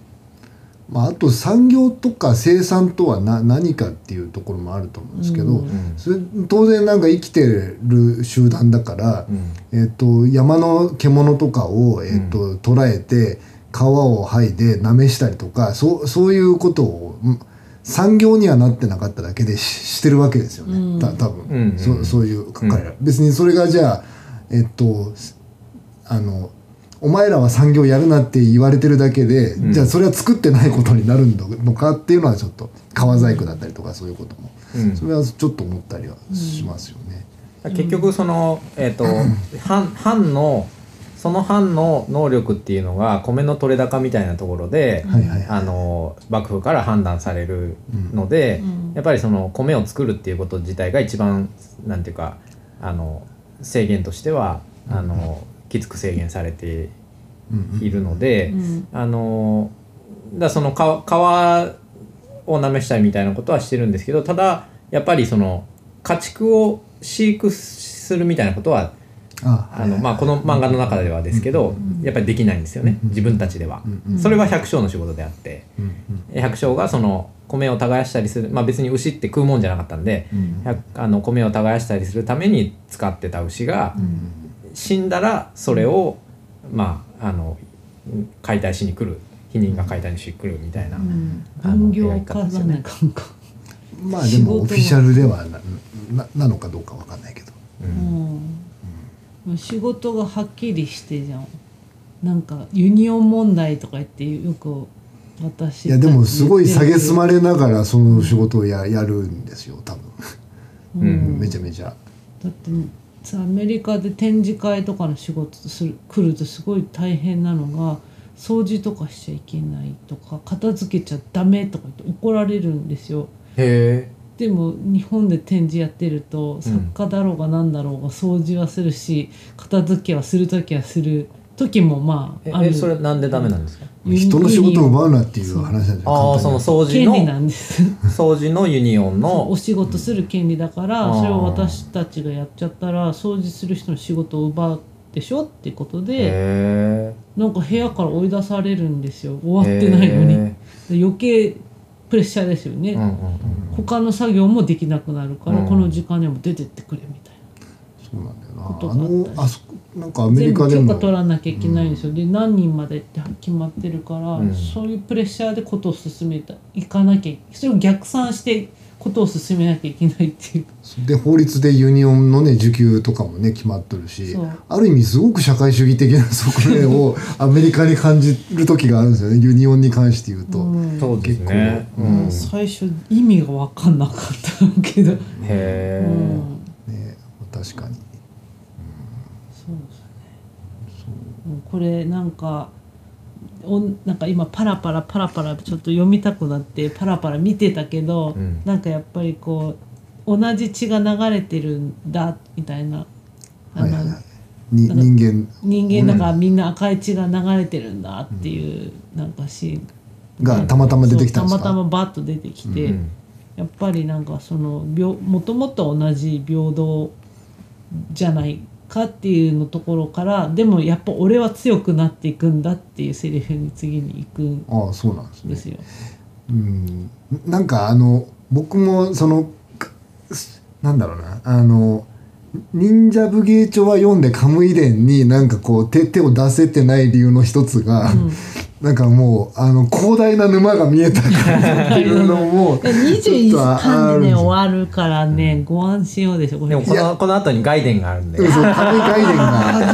まあ、あと産業とか生産とはな何かっていうところもあると思うんですけど、うん。うんそれ当然なんか生きてる集団だから、うん。えっと山の獣とかを、えっと捕らえて皮を剥いでなめしたりとかそうそういうことをん産業にはなってなかっただけでししてるわけですよね、うん。た多分、うん。うん。そそういう彼ら、別にそれがじゃあえっとあのお前らは産業やるなって言われてるだけで、うん。じゃあそれは作ってないことになるのかっていうのはちょっと革細工だったりとかそういうことも、うん。それはちょっと思ったりはしますよね。結局その、えっと 藩藩のその藩の能力っていうのが米の取れ高みたいなところで、はいはいあの幕府から判断されるので、うん。やっぱりその米を作るっていうこと自体が一番なんていうかあの制限としてはあのきつく制限されているので、うん。あのだその皮皮をなめしたりみたいなことはしてるんですけどただやっぱりその家畜を飼育するみたいなことはああの、まあ、この漫画の中ではですけど、やっぱりできないんですよね、うん自分たちでは、うんそれは百姓の仕事であって。百姓がその米を耕したりする、まあ、別に牛って食うもんじゃなかったんで、あの米を耕したりするために使ってた牛が死んだらそれを、まああの解体しに来る否認が解体しに来るみたいな、うん。あの分業化だねなんかまあでもオフィシャルではなななのかどうかわかんないけど。うん、仕事がはっきりしてじゃん。なんかユニオン問題とか言ってよく私いやでもすごい蔑まれれながらその仕事をややるんですよ多分、うん。めちゃめちゃ。だってさアメリカで展示会とかの仕事する来るとすごい大変なのが掃除とかしちゃいけないとか片付けちゃダメとか言って怒られるんですよ。へでも日本で展示やってると作家だろうが何だろうが掃除はするし片付けはする時はする時もまえあある。えそれなんでダメなんですか？人の仕事を奪うなっていう話なん。じゃないああその掃除権利なのんです。掃除のユニオンの。お仕事する権利だからうんそれを私たちがやっちゃったら掃除する人の仕事を奪うでしょってことでへなんか部屋から追い出されるんですよ。終わってないのに。へで余計プレッシャーですよね、うんうんうん他の作業もできなくなるから、うん。この時間にはもう出てってくれみたいそうなんだよことなあがあったりのあそこなんかアメリカでも。許可取らなきゃいけないんですよ、で何人までって決まってるから、うん。そういうプレッシャーでことを進めていかなきゃそれを逆算してことを進めなきゃいけないっていう。で法律でユニオンのね受給とかもね決まっとるしそう。ある意味すごく社会主義的な側面をアメリカに感じる時があるんですよねユニオンに関して言うと。うん。そうですね。結構うん。最初意味が分かんなかったけど、へえうんね確かにそうですねうんこれなんかおなんか今パラパラパラパラちょっと読みたくなってパラパラ見てたけど、うん。なんかやっぱりこう同じ血が流れてるんだみたいな。あの、は人間。人間だからみんな赤い血が流れてるんだっていうなんかシーン。がたまたま出てきたんですか？たまたまバッと出てきて、うん。やっぱりなんかその病もともと同じ平等じゃないかっていうのところからでもやっぱ俺は強くなっていくんだっていうセリフに次に行くんああそうなんですね。ですよ。うん。なんかあの僕もそのかなんだろうな。あの忍者武芸帳は読んでカムイ伝になんかこう手手を出せてない理由の一つが、なんかもうあの広大な沼が見えたからっていうのも 21巻でね終わるからねご安心をでしょでもこのこの後に外伝があるんで。うんそうカムイがまあるんで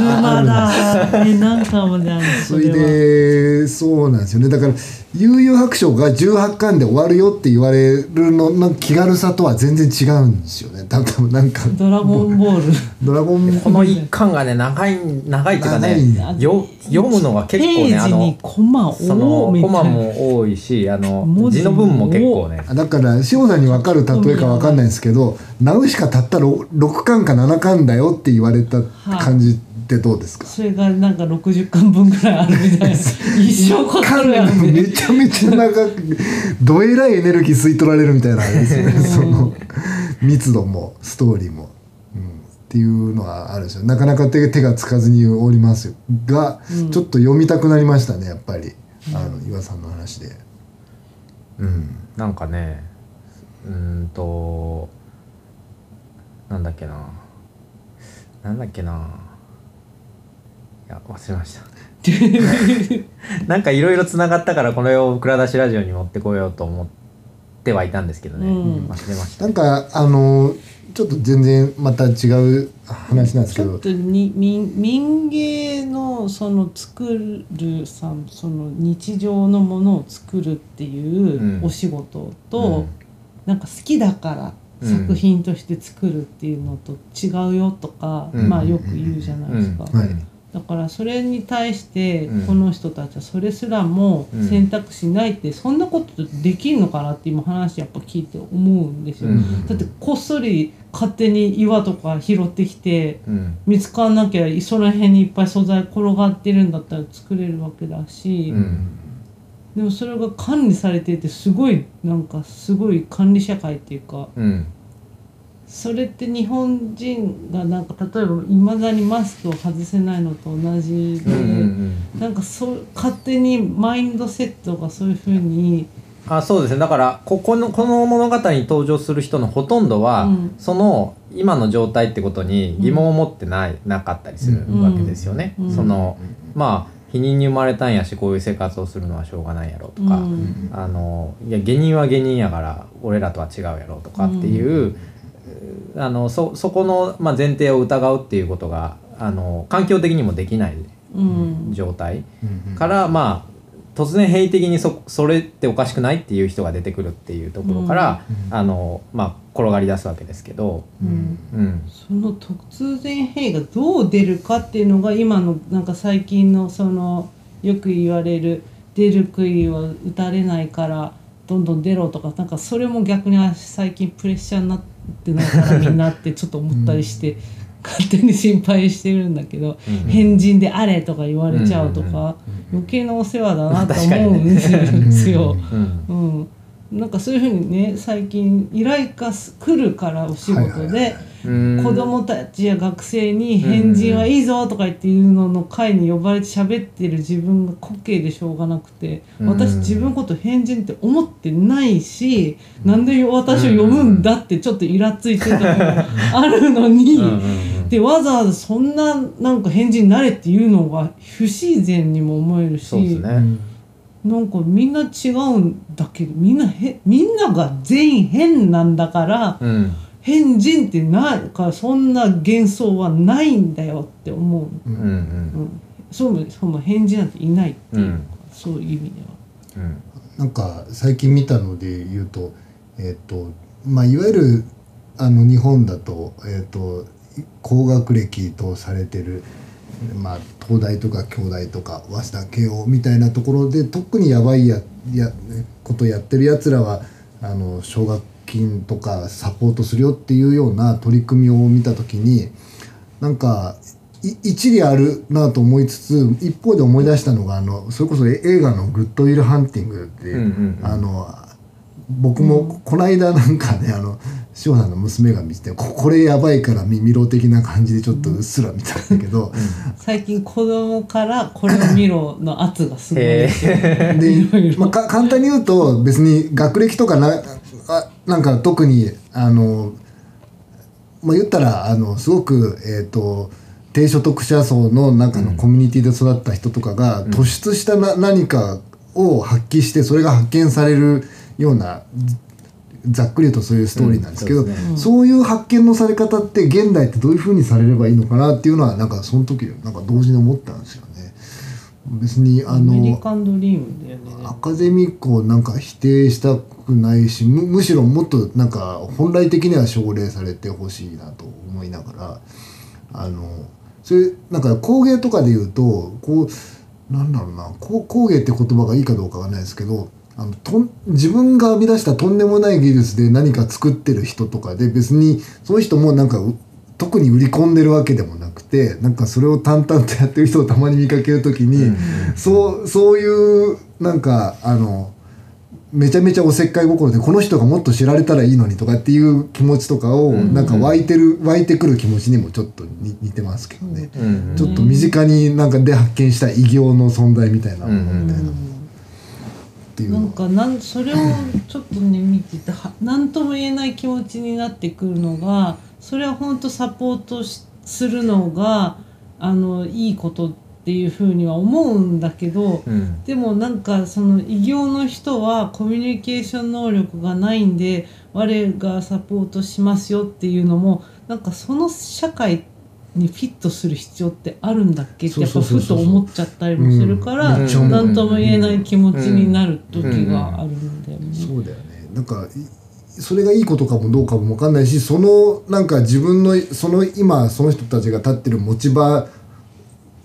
すだね何巻まであるのそれでそうなんですよね。だから悠々白書が18巻で終わるよって言われるのの気軽さとは全然違うんですよね。多分なんか。ドラゴンボール。ドラゴンこの一巻がね長い長いっていうかねよ読むのが結構ねあのコマそのコマも多いしあの文字字の分も結構ね。だから塩さんに分かる例えか分かんないですけど「ナウシカたった6巻か7巻だよ」って言われた感じってどうですか、それがなんか60巻分ぐらいあるみたいな。一生かかるやんめねちゃめちゃ長くどえらいエネルギー吸い取られるみたいなあれですよね。その密度もストーリーも、うん、っていうのはあるんですよなかなか手手がつかずにおりますよが、うん。ちょっと読みたくなりましたねやっぱり。あの岩さんの話で。うん。なんかねうーんとなんだっけな。なんだっけな。いや忘れました。なんかいろいろつながったからこれを蔵出しラジオに持ってこようと思ってはいたんですけどね、うん。忘れました。なんかあのちょっと全然また違う話なんですけど。ちょっとに民民芸のその作るさその日常のものを作るっていううん。お仕事と、うん。なんか好きだからうん。作品として作るっていうのと違うよとか、うん。まあよく言うじゃないですか。はいだからそれに対してうん。この人たちはそれすらも選択しないってそんなことできるのかなって今話やっぱ聞いて思うんですよ。うん。だってこっそり勝手に岩とか拾ってきてうん。見つからなきゃその辺にいっぱい素材転がってるんだったら作れるわけだし、うん。でもそれが管理されていてすごいなんかすごい管理社会っていうかうんそれって日本人がなんか例えばいまだにマスクを外せないのと同じで、うんうんなんかそう勝手にマインドセットがそういうふうにあそうですね。だからここのこの物語に登場する人のほとんどは、うん。その今の状態ってことに疑問を持ってない、なかったりするわけですよね。うん。そのまあ否認に生まれたんやしこういう生活をするのはしょうがないやろとか、うん。あのいや下人は下人やから俺らとは違うやろとかっていう、あのそそこの、まあ、前提を疑うっていうことがあの環境的にもできないうん。状態うんうん。から、まあ突然変異的にそそれっておかしくないっていう人が出てくるっていうところから、うん。あのまあ、転がり出すわけですけど、うん。うん。その突然変異がどう出るかっていうのが今のなんか最近のそのよく言われる出る杭は打たれないからどんどん出ろとかなんかそれも逆にあ最近プレッシャーになってないからみんなってちょっと思ったりして、勝手に心配してるんだけど、うん。変人であれとか言われちゃうとか、余計なお世話だなと思うんですよ。うん。うん、なんかそういうふうにね最近依頼がす来るからお仕事で、子供たちや学生に「変人はいいぞ」とか言っていうのの会に呼ばれて喋ってる自分が滑稽でしょうがなくてうん。私自分のこと変人って思ってないしなんで私を呼ぶんだってちょっとイラついてるところがあるのに。でわざわざそんななんか変人になれっていうのが不自然にも思えるしなんかみんな違うんだけどみんなへみんなが全員変なんだからうん変人ってなんかそんな幻想はないんだよって思う、うんうんうん、そうもそうも変人なんていないっていうん。そういう意味では。うん。なんか最近見たので言うと,、えっとまあ、いわゆるあの日本だと,、えっと高学歴とされてる、まあ、東大とか京大とか早稲田慶応みたいなところで特にやばいややことやってるやつらはあの奨学金とかサポートするよっていうような取り組みを見た時になんかい一理あるなと思いつつ一方で思い出したのがあのそれこそ映画の「グッドウィル・ハンティング」って、うんうんうん。あの僕もこの間なんかねあの志保さんの娘が見ててここれやばいから見見ろ的な感じでちょっとうっすら見たんだけど、最近子供からこれを見ろの圧がすごいでまあ、か簡単に言うと別に学歴とかなあなんか特にあの、まあ、言ったらあのすごく、えー、と低所得者層の中のコミュニティで育った人とかが、突出したな何かを発揮してそれが発見されるようなざっくり言うとそういうストーリーなんですけど、うん。そうね。そういう発見のされ方って現代ってどういうふうにされればいいのかなっていうのはなんかその時なんか同時に思ったんですよね。別にあの。アカデミックをなんか否定したくないしむむしろもっとなんか本来的には奨励されてほしいなと思いながらあのそれなんか工芸とかで言うとこうなんだろうな工芸って言葉がいいかどうかわかんないですけどあのとん自分が編み出したとんでもない技術で何か作ってる人とかで別にその人もなんかう特に売り込んでるわけでもなくてなんかそれを淡々とやってる人をたまに見かける時に、そうそういうなんかあのめちゃめちゃおせっかい心でこの人がもっと知られたらいいのにとかっていう気持ちとかをなんか湧いてる湧いてくる気持ちにもちょっと似似てますけどね、うんちょっと身近になんかで発見した異形の存在みたいなものみたいな、っていうのなんかなんそれをちょっとね見てては何とも言えない気持ちになってくるのがそれは本当サポートしするのがあのいいことっていうふうには思うんだけど、うん。でもなんかその異形の人はコミュニケーション能力がないんで我がサポートしますよっていうのもなんかその社会にフィットする必要ってあるんだっけってやっぱふと思っちゃったりもするから何とも言えない気持ちになる時があるんだよね。そうだよね。なんかいそれがいいことかもどうかも分かんないしそのなんか自分のその今その人たちが立ってる持ち場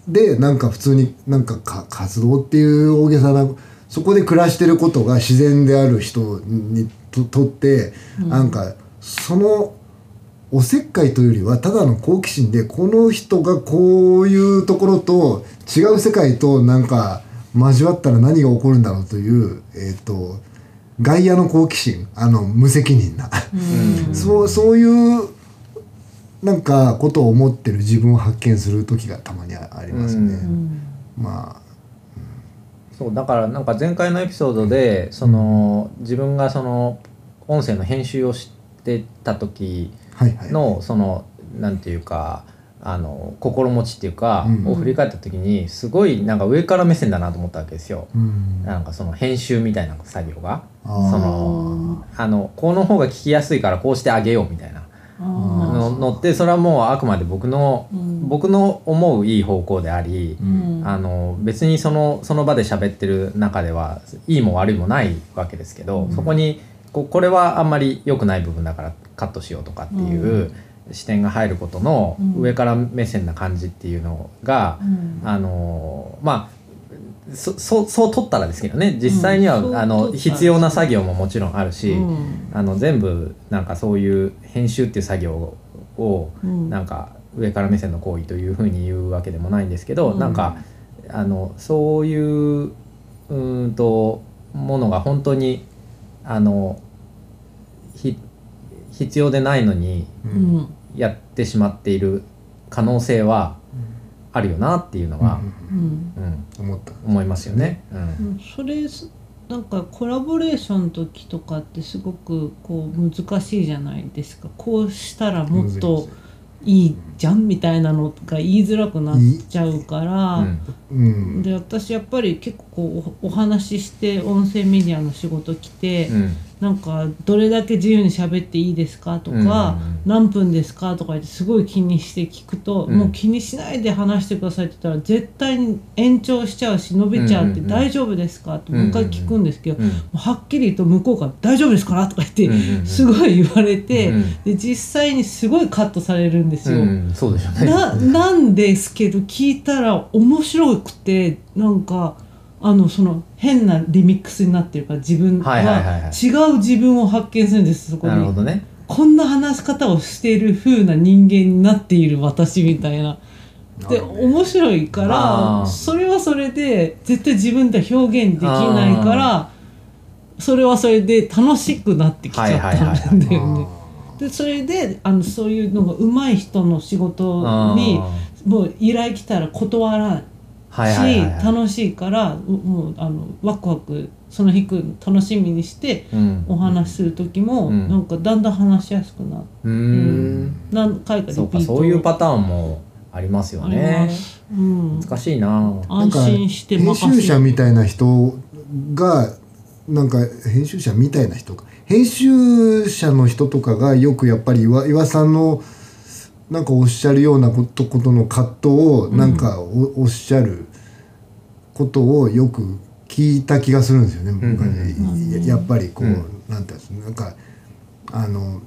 でなんか普通になんかか活動っていう大げさなそこで暮らしてることが自然である人にととって、なんかそのおせっかいというよりはただの好奇心でこの人がこういうところと違う世界となんか交わったら何が起こるんだろうというえっ、と外野の好奇心あの無責任な、そうそういうなんかことを思ってる自分を発見する時がたまにあありますね。うん。まあ。そうだからなんか前回のエピソードでその自分がその音声の編集をしてた時はいはい。のそのなんていうかあの心持ちっていうか、うん。を振り返った時にすごいなんか上から目線だなと思ったわけですよ。うん。なんかその編集みたいな作業が。そのあのこの方が聞きやすいからこうしてあげようみたいな。あののってそれはもうあくまで僕の、うん。僕の思ういい方向であり、あの別にそのその場で喋ってる中ではいいも悪いもないわけですけど、そこにここれはあんまり良くない部分だからカットしようとかっていう視点が入ることのうん。上から目線な感じっていうのが、うん。あのまあそそうそう取ったらですけどね。実際には、うん。あの必要な作業ももちろんあるし、うん。あの全部なんかそういう編集っていう作業をうん。なんか上から目線の行為というふうに言うわけでもないんですけど、うん。なんかあのそういううーんとものが本当にあのひ必要でないのにうん。やってしまっている可能性はあるよなっていうのは、思った。思いますよね。うん。うんそれすなんかコラボレーションの時とかってすごくこう難しいじゃないですか。こうしたらもっといいじゃんみたいなのが言いづらくなっちゃうから、うん。うん。で私やっぱり結構こうおお話しして音声メディアの仕事来て、うんなんかどれだけ自由に喋っていいですかとか、何分ですかとか言ってすごい気にして聞くと、うん。もう気にしないで話してくださいって言ったら絶対に延長しちゃうし伸びちゃうって大丈夫ですかってもう一回聞くんですけど、はっきり言うと向こうから「大丈夫ですから?」とか言って、すごい言われて、うん。で実際にすごいカットされるんですよ。うん。そうでしょうね。ななんですけど聞いたら面白くてなんかあのその変なリミックスになってるから自分ははいはいはいはい。違う自分を発見するんですそこに。なるほどね。こんな話し方をしている風な人間になっている私みたいな。でなるほどね。面白いかあらー。それはそれで絶対自分では表現できないからそれはそれで楽しくなってきちゃったんだよね。でそれであのそういうのが上手い人の仕事にあもう依頼来たら断らないし、はいはいはいはい楽しいからうもうあのワクワクその日来るの楽しみにしてうん。お話しする時も、うん。なんかだんだん話しやすくなって、うーん。何回かリピそうかートそういうパターンもありますよね。うん、難しいな。安心して編任せる集者みたいな人がなんか編集者みたいな人か編集者の人とかがよくやっぱり岩岩さんのなんかおっしゃるようなことことの葛藤をなんかお,、おっしゃることをよく聞いた気がするんですよね、僕はねうん。ややっぱりこう、うん。なんていうんですかなんかあの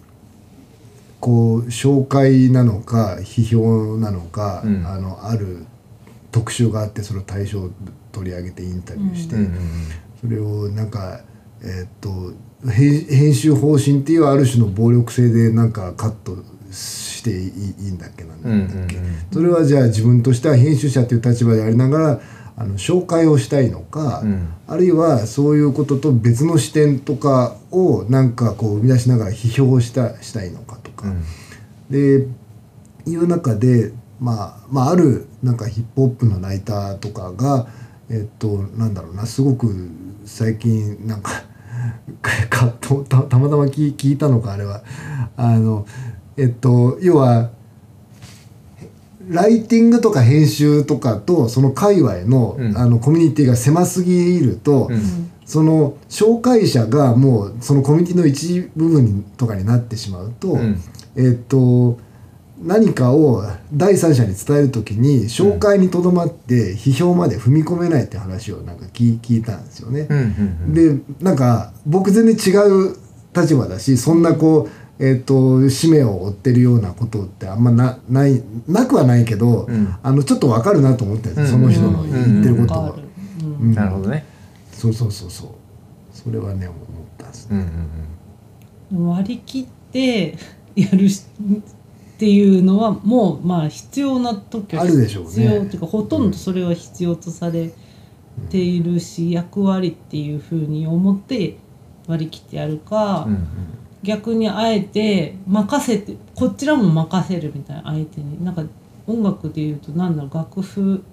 こう紹介なのか批評なのか、うん。あのある特集があってそれを対象を取り上げてインタビューして、うんそれをなんかえーっと編編集方針っていうある種の暴力性でなんかカットしていいいいんだっけなんだうんっけ、それはじゃあ自分としては編集者という立場でありながらあの紹介をしたいのか、うん。あるいはそういうことと別の視点とかをなんかこう生み出しながら批評したしたいのかとか、うん。でいう中で、まあ、まああるなんかヒップホップのライターとかがえっとなんだろうなすごく最近なんか かたたたまたま聞聞いたのかあれは。あのえっと要はライティングとか編集とかとその界隈の,、うん。あのコミュニティが狭すぎると、うん。その紹介者がもうそのコミュニティの一部分とかになってしまうと、うん。えっと何かを第三者に伝える時に紹介にとどまって批評まで踏み込めないって話をなんか聞聞いたんですよね。でなんか僕全然違う立場だしそんなこう、えっと使命を追ってるようなことってあんまなないなくはないけど、うん。あのちょっとわかるなと思ってその人の言ってることは。なるほどね。そうそうそうそう。それはね思ったんですね。うんうん割り切ってやるしっていうのはもうまあ必要な時はあるでしょうね。必要っていうかほとんどそれは必要とされているし、役割っていうふうに思って割り切ってやるか、うんうん逆にあえて任せてこちらも任せるみたいな相手に。なんか音楽でいうと何だろう楽譜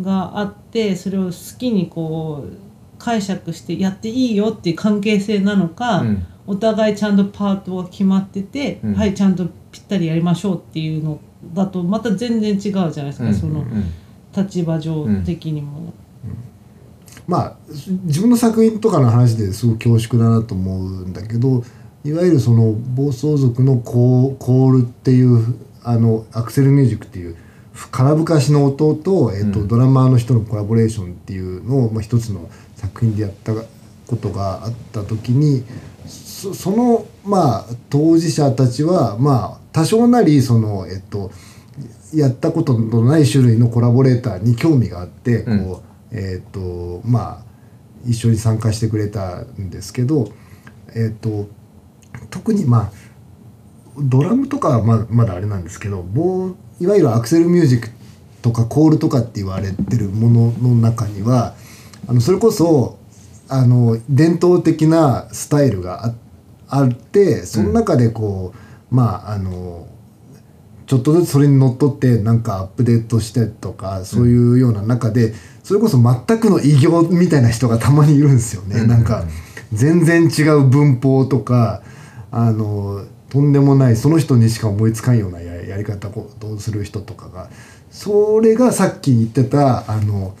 があってそれを好きにこう解釈してやっていいよっていう関係性なのか、うん。お互いちゃんとパートが決まってて、うん。はいちゃんとぴったりやりましょうっていうのだとまた全然違うじゃないですか、そのうん。立場上的にも。まあ自分の作品とかの話ですごく恐縮だなと思うんだけどいわゆるその暴走族のコーコールっていうあのアクセルミュージックっていう空ぶかしの音と,、えっとうん。ドラマーの人のコラボレーションっていうのを、まあ、一つの作品でやったことがあった時にそそのまあ当事者たちはまあ多少なりそのえっとやったことのない種類のコラボレーターに興味があってこう、うんえっとまあ一緒に参加してくれたんですけどえっと特にまあドラムとかはままだあれなんですけどボーいわゆるアクセルミュージックとかコールとかって言われてるものの中にはあのそれこそあの伝統的なスタイルがああってその中でこう、まああのちょっとずつそれにのっとってなんかアップデートしてとかそういうような中で、それこそ全くの異形みたいな人がたまにいるんですよね。うんなんか全然違う文法とかあのとんでもないその人にしか思いつかんようなややり方をする人とかが。それがさっき言ってたあの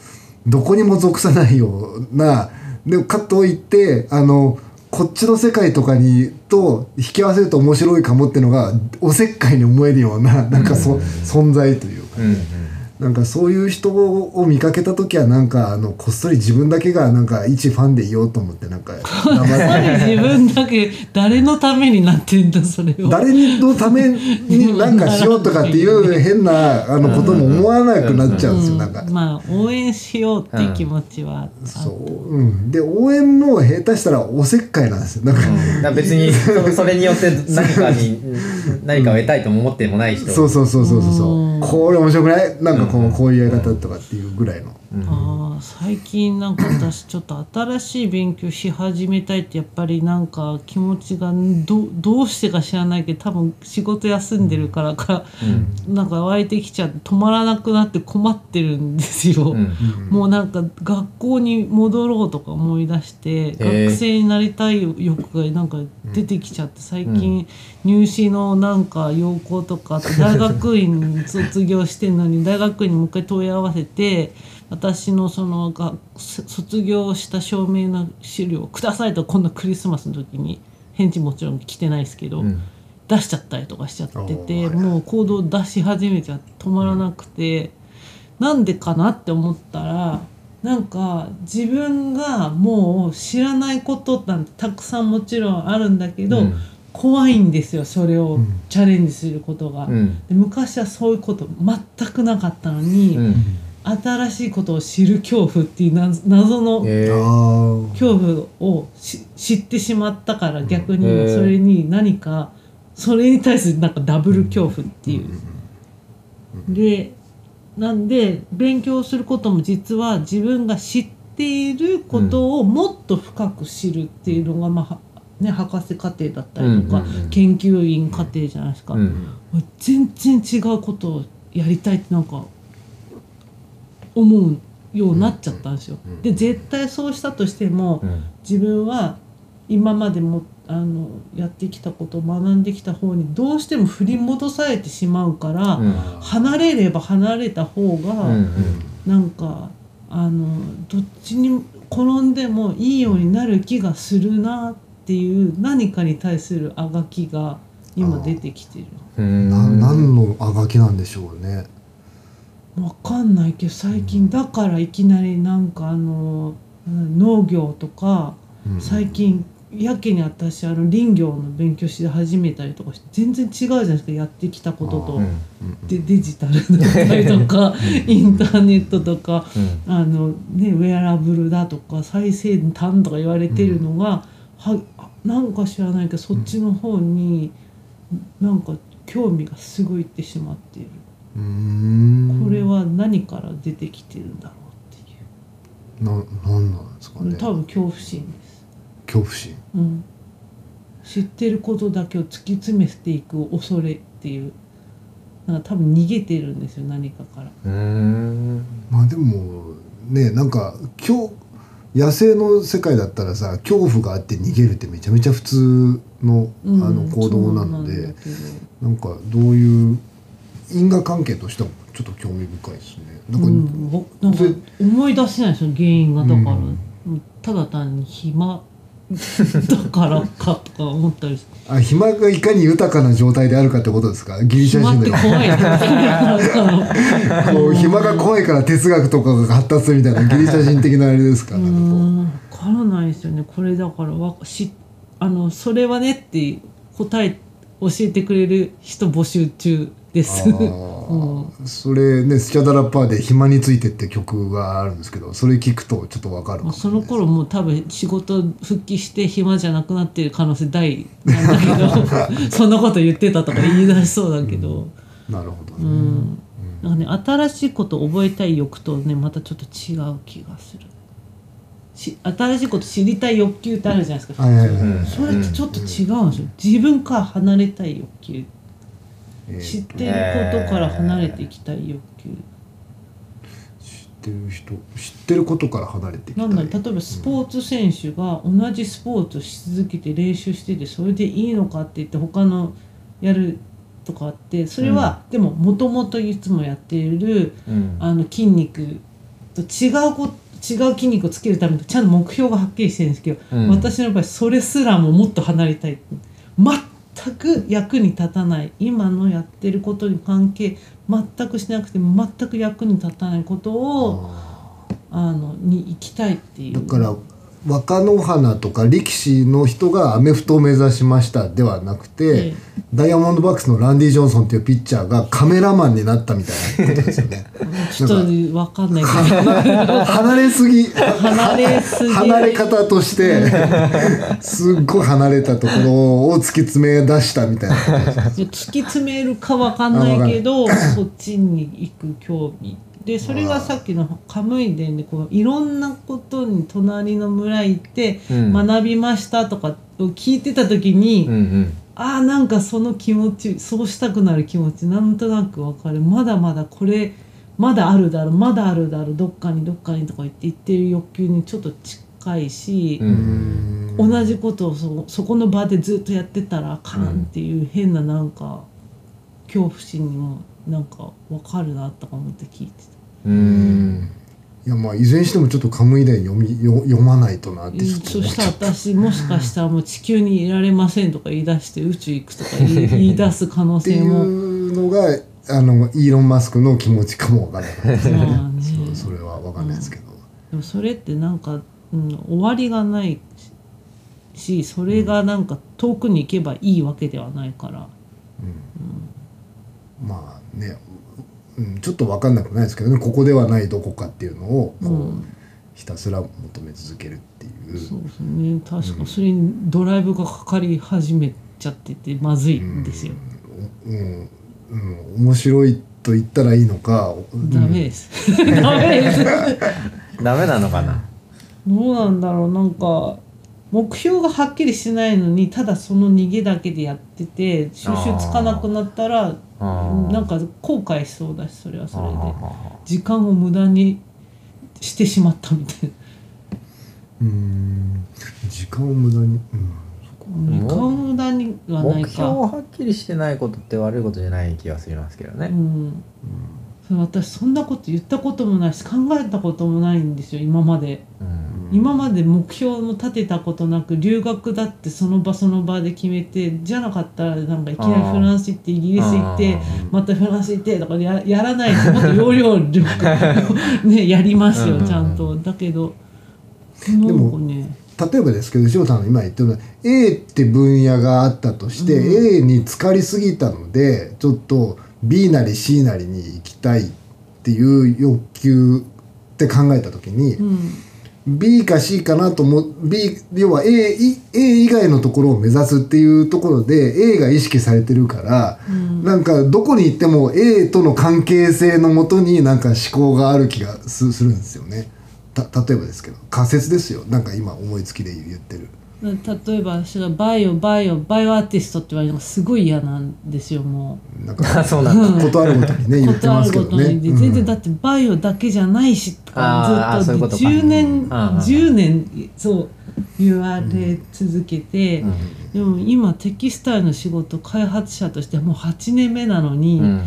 どこにも属さないようなでかといってあのこっちの世界とかにと引き合わせると面白いかもっていうのがおせっかいに思えるようななんかそ、存在というか、うんなんかそういう人を見かけた時はなんかあのこっそり自分だけがなんか一ファンでいようと思ってなんか黙って何自分だけ誰のためになってんだそれを。誰のために何かしようとかっていう変なあのことも思わなくなっちゃうんですよなんか。まあ応援しようっていう気持ちはあってそう、うん、で応援も下手したらおせっかいなんですよ。なんか、だから別にそそれによって何かに 何かを得たいとも思ってもない人。そうそうそうそうそう。これ面白くない？なんかこうこういうやり方とかっていうぐらいの、ああ最近なんか私ちょっと新しい勉強し始めたいってやっぱりなんか気持ちがどどうしてか知らないけど多分仕事休んでるからか、なんか湧いてきちゃって止まらなくなって困ってるんですよ。うん。もうなんか学校に戻ろうとか思い出して、ー。学生になりたい欲がなんか出てきちゃって最近入試のなん。か要項とか大学院卒業してんのに大学院にもう一回問い合わせて私のそのが卒業した証明の資料をくださいと今度クリスマスの時に返事もちろん来てないですけど、うん。出しちゃったりとかしちゃっててもう行動出し始めちゃ止まらなくて、なんでかなって思ったらなんか自分がもう知らないことなんてたくさんもちろんあるんだけど、うん。怖いんですよそれをん。チャレンジすることが。うん。で昔はそういうこと全くなかったのに、うん新しいことを知る恐怖っていう謎謎の恐怖をし知ってしまったから逆にそれに何かそれに対するなんかダブル恐怖っていう。でなんで勉強することも実は自分が知っていることをもっと深く知るっていうのが、まあはね、博士課程だったりとか、研究員課程じゃないですか。うん。全然違うことをやりたいってなんか思うようになっちゃったんですよ。で絶対そうしたとしても、うん。自分は今までもあのやってきたことを学んできた方にどうしても振り戻されてしまうから、うん。離れれば離れた方が、うんなんかあのどっちに転んでもいいようになる気がするなっていう何かに対するあがきが今出てきてる。何のあがきなんでしょうねわかんないけど最近だからいきなりなんかあのうん農業とかうん。最近やけに私あの林業の勉強し始めたりとかして全然違うじゃないですかやってきたことと。うんでデジタルだったりとか インターネットとかうん。あの、ね、ウェアラブルだとか最先端とか言われてるのが、はなんか知らないけどそっちの方になんか興味がすごいいってしまっている。これは何から出てきてるんだろうっていう。ななんなんですかね。多分恐怖心です、恐怖心。うん、知ってることだけを突き詰めていく恐れっていう。なんか多分逃げてるんですよ何かから。うんまあでもねなんか今日野生の世界だったらさ恐怖があって逃げるってめちゃめちゃ普通の,、うんあの行動なのそうでんなんかどういう因果関係としてはちょっと興味深いですね。なんか、うん、ぼなんか思い出せないですよ原因が。だから、ただ単に暇。だからかとか思ったり。してあ暇がいかに豊かな状態であるかってことですか？ギリシャ人で怖いな こう暇が怖いから哲学とかが発達するみたいなギリシャ人的なあれですか？うなんか分からないですよね。これだからわしあのそれはねって答え教えてくれる人募集中です。ううん。それねスチャダラパーで「暇について」って曲があるんですけどそれ聞くとちょっとわかるその頃もう多分仕事復帰して暇じゃなくなってる可能性大なんだけど そんなこと言ってたとか言い出しそうだけど、なるほどね、うん。なんかね新しいこと覚えたい欲とねまたちょっと違う気がする。し新しいこと知りたい欲求ってあるじゃないですか、それってちょっと違うんですよ。自分から離れたい欲求。えー知ってることから離れていきたい欲求。知ってる人知ってることから離れていきた。ないんだろう例えばスポーツ選手が同じスポーツをし続けて練習しててそれでいいのかって言って他のやるとかあってそれは、でももともといつもやっているうん。あの筋肉と違うこ違う筋肉をつけるためにちゃんと目標がはっきりしてるんですけど、うん。私の場合それすらももっと離れたい。全く役に立たない。今のやってることに関係全くしなくても全く役に立たないことをあのに行きたいっていう。だから若乃花とか力士の人がアメフトを目指しましたではなくて、ええ。ダイヤモンドバックスのランディ・ジョンソンっていうピッチャーがカメラマンになったみたいなことですよね。ちょっと分かんない。けど離れすぎ。離れすぎ。離れ方としてすっごい離れたところを突き詰め出したみたいな。突き詰めるかわかんないけどそっちに行く興味でそれがさっきのカムイ伝でこういろんなことに隣の村行ってうん学びましたとかを聞いてた時に、うんうんああなんかその気持ちそうしたくなる気持ちなんとなくわかるまだまだこれまだあるだろうまだあるだろうどっかにどっかにとか言って言ってる欲求にちょっと近いし。うん同じことをそそこの場でずっとやってたらあかんっていう変ななんか恐怖心にもなんか分かるなとか思って聞いてた。うん。いやまあいずれにしてもちょっとカムイ伝読みよ読まないとなってちょっとそし思っちゃったたら私もしかしたらもう地球にいられませんとか言い出して宇宙行くとか言い 言い出す可能ってい性もうのがあのイーロン・マスクの気持ちかもわからない。まあね。そうそれはわかんないですけど、でもそれってなんか、うん、終わりがないしそれがなんか遠くに行けばいいわけではないから。まあね、うん、ちょっとわかんなくないですけどねここではないどこかっていうのをこう、うん。ひたすら求め続けるっていう。そうですね。確かそれにドライブがかかり始めちゃっててまずいんですよ、うん。うん、面白いと言ったらいいのか、ダメです。ダメです。ダメなのかな？どうなんだろう。なんか目標がはっきりしないのにただその逃げだけでやってて収集つかなくなったらなんか後悔しそうだしそれはそれであ時間を無駄にしてしまったみたいうん。時間を無駄に、うん、な時間を無駄にはない目標かはっきりしてないことって悪いことじゃない気がしますけどね、うんそれ私そんなこと言ったこともないし考えたこともないんですよ今まで。うん。今まで目標も立てたことなく留学だってその場その場で決めてじゃなかったらなんかいきなりフランス行ってイギリス行ってまたフランス行ってとかややらないでもっと要領力ねやりますようん。ちゃんと。だけどなんかね。例えばですけど塩さんの今言ってるのは A って分野があったとして、A に浸かりすぎたのでちょっと B なり C なりに行きたいっていう欲求って考えた時に、うん B か C かなと思う B 要は A, い A 以外のところを目指すっていうところで A が意識されてるから、なんかどこに行っても A との関係性のもとになんか思考がある気がすするんですよね。た例えばですけど仮説ですよなんか今思いつきで言ってる。例えば私がバイオバイオバイオアーティストって言われるのがすごい嫌なんですよもう。なんかそうなんだことあるごとにね 言ってことあますけどね。全然だってバイオだけじゃないしとかずっとそういうことか。10年うん。10年そう言われ続けて、でも今テキスタイルの仕事開発者としてもう8年目なのに、うん。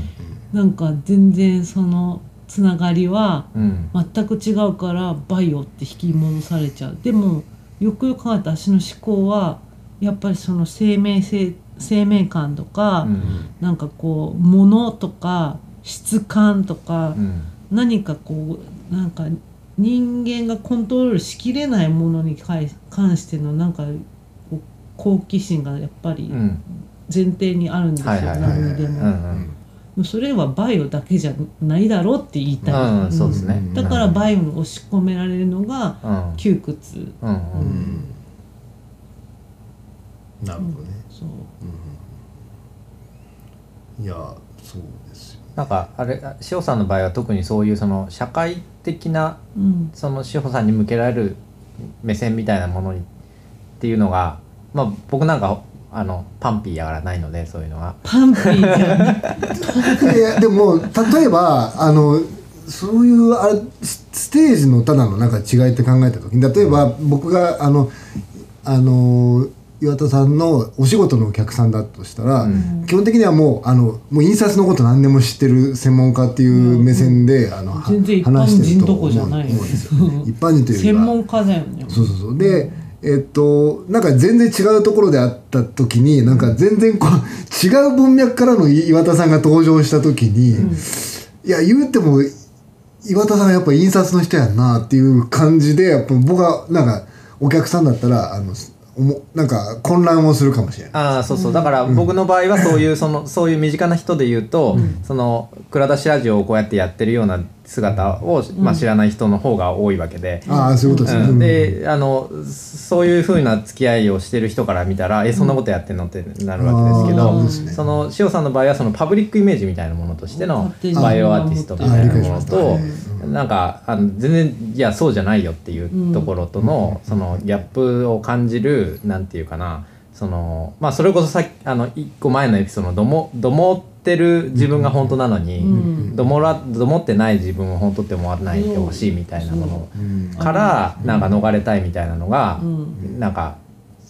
なんか全然そのつながりはうん。全く違うからバイオって引き戻されちゃう。でもよくよく考えたら私の思考はやっぱりその生命性生命感とか、うん。なんかこう物とか質感とか、うん。何かこうなんか人間がコントロールしきれないものに関関してのなんか好奇心がやっぱりうん。前提にあるんですよ、何にでも。それはバイオだけじゃないだろうって言いたい、うんそうですね。うん。だからバイオに押し込められるのがうん。窮屈。うん。うん。うんなるほどね、そう。いやそうですよなんかあれ塩さんの場合は特にそういうその社会的なうん。その塩さんに向けられる目線みたいなものにっていうのがまあ僕なんかあのパンピーやからないのでそういうのがパンピーじゃん。いやでも例えばあのそういうあれスステージのただのなんか違いって考えた時に例えば僕があのあの岩田さんのお仕事のお客さんだとしたら、うん。基本的にはもうあのもう印刷のこと何でも知ってる専門家っていう目線で、あのは全然一般話してる人どとこじゃない。一般人というよりは専門家だよね。そうそうそう。でえっとなんか全然違うところで会った時になんか全然こう違う文脈からの岩田さんが登場した時に、いや言うても岩田さんはやっぱ印刷の人やんなっていう感じでやっぱ僕はなんかお客さんだったらあのおもなんか混乱をするかもしれない。ああそうそう。だから僕の場合はそういうそのそういう身近な人で言うと、その蔵出しラジオをこうやってやってるような姿を、まあ、知らない人の方が多いわけで。ああそういうことですね。うん。であのそういうふうな付き合いをしてる人から見たら「えそんなことやってんの?」ってなるわけですけど、ね。その塩さんの場合はそのパブリックイメージみたいなものとしてのバイオアーティストみたいなものあとなんかあの全然いやそうじゃないよっていうところとのそのギャップを感じるなんていうかなそのまあそれこそさっきあの一個前のエピソードのどもどもってる自分が本当なのに、うん。どもらどもってない自分を本当って思わないでほしいみたいなもの。うん。からなんか逃れたいみたいなのが、うん。なんか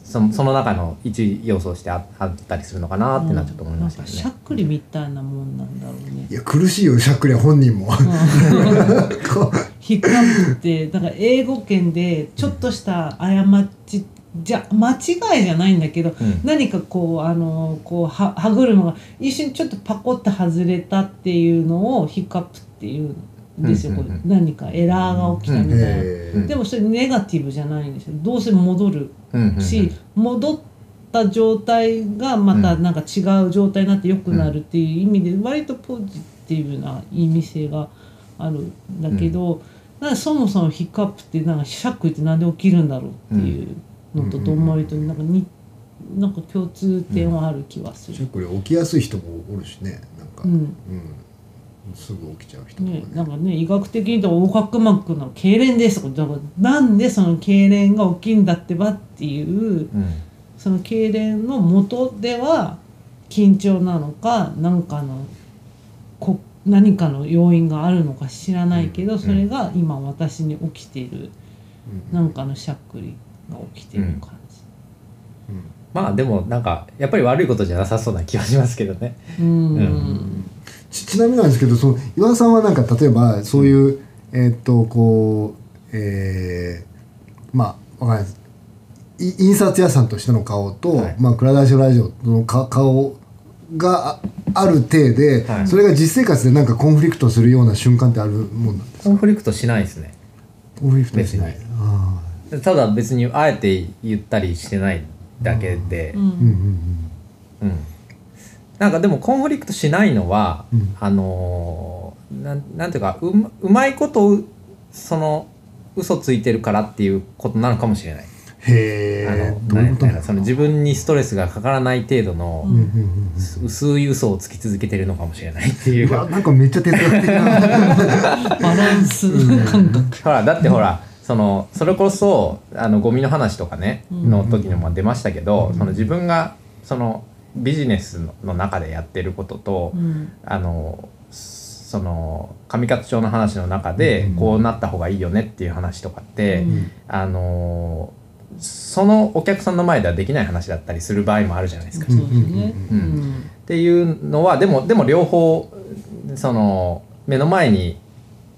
そのその中の一要素としてああったりするのかなっていうのはちょっと思いましたなんかしゃっね。くりみたいなもんなんだろうね。いや苦しいよしゃっくりは本人も。こう。ヒックアップってだから英語圏でちょっとした過ちじゃ間違いじゃないんだけど、うん。何かこうあのこうは歯車が一瞬ちょっとパコって外れたっていうのをヒックアップっていうんですよ、うんうんうん。これ。何かエラーが起きたみたいな、えーでもそれネガティブじゃないんですよ。どうせ戻るうんうんうん。し、戻った状態がまたなんか違う状態になって良くなるっていう意味で割とポジティブな意味性があるんだけど、なんかそもそもヒックアップってなんかシャックってなんで起きるんだろうっていうのとどんまりとなんかになんか共通点はある気はする。しゃっくり起きやすい人もおるしね。なんか、うん。うん。すぐ起きちゃう人とかね。ね、なんかね医学的に言うと横隔膜の痙攣ですとかだからなんでその痙攣が起きんだってばっていううん。その痙攣の元では緊張なのか何かのこ何かの要因があるのか知らないけど、それが今私に起きている何かのしゃっくりが起きている感じ。まあでもなんかやっぱり悪いことじゃなさそうな気はしますけどね。うんうんちちなみになんですけどその岩田さんはなんか例えばそういうえーっとこうえーまあわかんないです印刷屋さんとしての顔と、はいまあ、クラダショラジオの顔がある体で、はいそれが実生活でなんかコンフリクトするような瞬間ってあるもんなんですかコンフリクトしないですね。コンフリクトしない別にあただ別にあえて言ったりしてないだけで、うん。んうんうん、なんかでもコンフリクトしないのは、うん。あのーなんなんていうかうまうまいことうその嘘ついてるからっていうことなのかもしれない。へその自分にストレスがかからない程度の、うんうんうんうん。薄い嘘をつき続けてるのかもしれないっていう。うわなんかめっちゃ哲学的な。バランス感覚。ほらだってほら、そのそれこそあのゴミの話とかね、うん。の時にも出ましたけど、その自分がそのビジネスのの中でやってることと、うん。あのその上勝町の話の中でうん。こうなった方がいいよねっていう話とかって、うん。あのそのお客さんの前ではできない話だったりする場合もあるじゃないですか。そうですね。うん。っていうのはでもでも両方その目の前に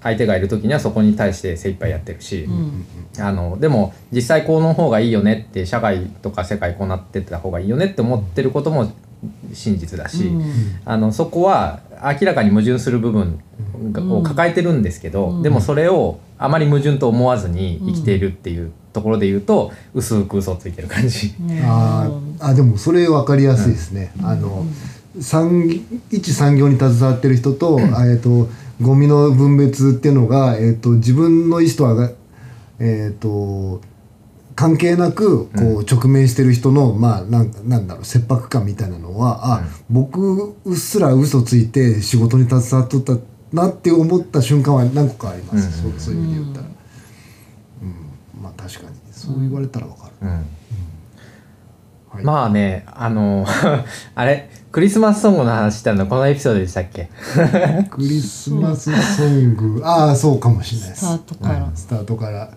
相手がいる時にはそこに対して精一杯やってるし、うん。あのでも実際この方がいいよねって社会とか世界こうなってった方がいいよねって思ってることも真実だし、うん。あのそこは明らかに矛盾する部分がを抱えてるんですけど、うん。でもそれをあまり矛盾と思わずに生きているっていうところで言うと、薄く嘘ついてる感じ。あーあでもそれ分かりやすいですね、あの産一産業に携わってる人と,、あえー、とゴミの分別っていうのが、えー、と自分の意思とはが、えー、と関係なくこう直面してる人の、まあなんなんだろう切迫感みたいなのはあ、僕うっすら嘘ついて仕事に携わっとったなって思った瞬間は何個かあります、うん。そうそういう意味で言ったら、うん。まあ確かに。そう言われたら分かる、うん。はい。まあねあの あれ？クリスマスソングの話したのこのエピソードでしたっけ？クリスマスソング。ああそうかもしれないです。スタートから。うん。スタートから。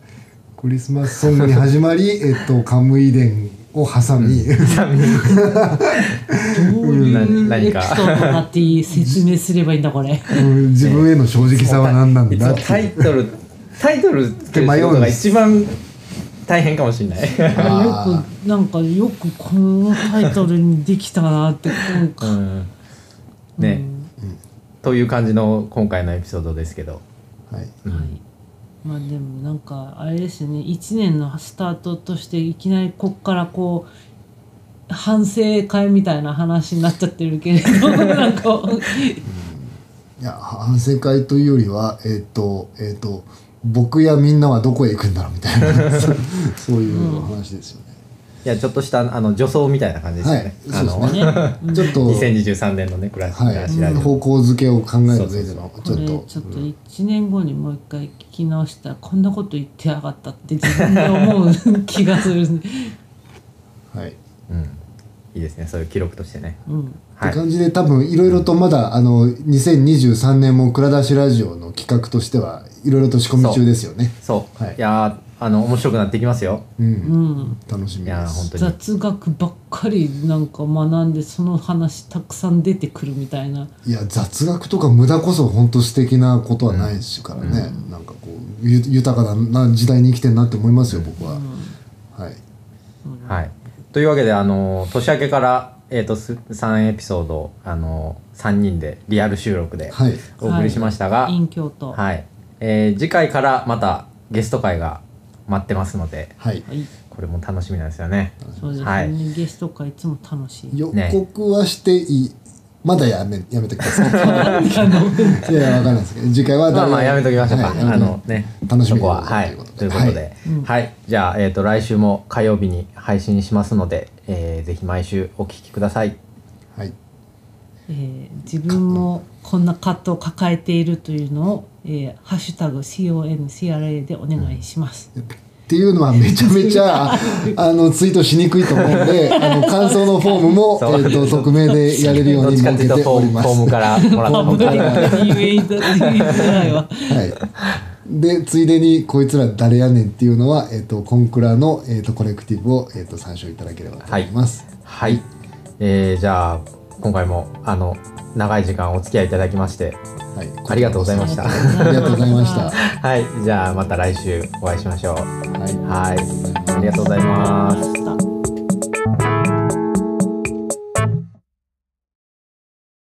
クリスマスソングに始まり えっとカムイ伝を挟み、どういうエピ何か。ソードだって説明すればいいんだこれ。うん自分への正直さは何なんだってタイトルタイトルつける仕事が一番大変かもしれない。あよくなんかよくこのタイトルにできたなってなんか、うん。ね、という感じの今回のエピソードですけど、ーはい。うん。はいまあでもなんかあれですね。1年のスタートとしていきなりこっからこう反省会みたいな話になっちゃってるけれど なんか。いや反省会というよりはえっ、とえっ、と僕やみんなはどこへ行くんだろうみたいな。そういう話ですよね、いやちょっとしたあの女装みたいな感じですよね、はいあのそうですね。ちょっと2023年のねクラシはい、方向づけを考える上でのちょっと。ちょっと1年後にもう一回聞き直したらこんなこと言ってやがったって自分で思う気がする、はい。うん、いいですね。そういう記録としてね。うん、はい。って感じで多分いろいろとまだあの2023年も蔵出しラジオの企画としてはいろいろと仕込み中ですよね。そう、はい。い、やーあの面白くなってきますよ。うん、うん、楽しみいです。やー本当に。雑学ばっかりなんか学んでその話たくさん出てくるみたいな。いや雑学とか無駄こそ本当素敵なことはないですからね、なんかこうゆ豊かな時代に生きてんなって思いますよ僕は、はい。はいというわけであの年明けからえー、とす3エピソードあの3人でリアル収録ではい。お送りしましたが、陰京都ははい、えー次回からまたゲスト会が待ってますのではい。い。これも楽しみなんですよね。そうですね、はい。ゲスト会いつも楽しい。予告はしていい、まだやめやめてください。いやい。やわかんないですけど次回はまあまあやめときましょうか。はい。やめとあのね、楽しみに。そこは。はいということで。とい。はい、じゃあえっ、と来週も火曜日に配信しますので、えーぜひ毎週お聞きください。はい。えー自分もこんな葛藤を抱えているというのを、えーハッシュタグ CONCRA でお願いします。っていうのはめちゃめちゃ あのツイートしにくいと思うんであの感想のフォームも、えー、と匿名でやれるように設けております。フォームからもらった方が。はい、でついでにこいつら誰やねんっていうのは、えー、とコンクラの、えー、とコレクティブを、えー、と参照いただければと思います。はい、えーじゃあ今回もあの長い時間お付き合いいただきましてはい、ありがとうございました。ありがとうございました。はい、じゃあまた来週お会いしましょう。はいはい、ありがとうございます。した。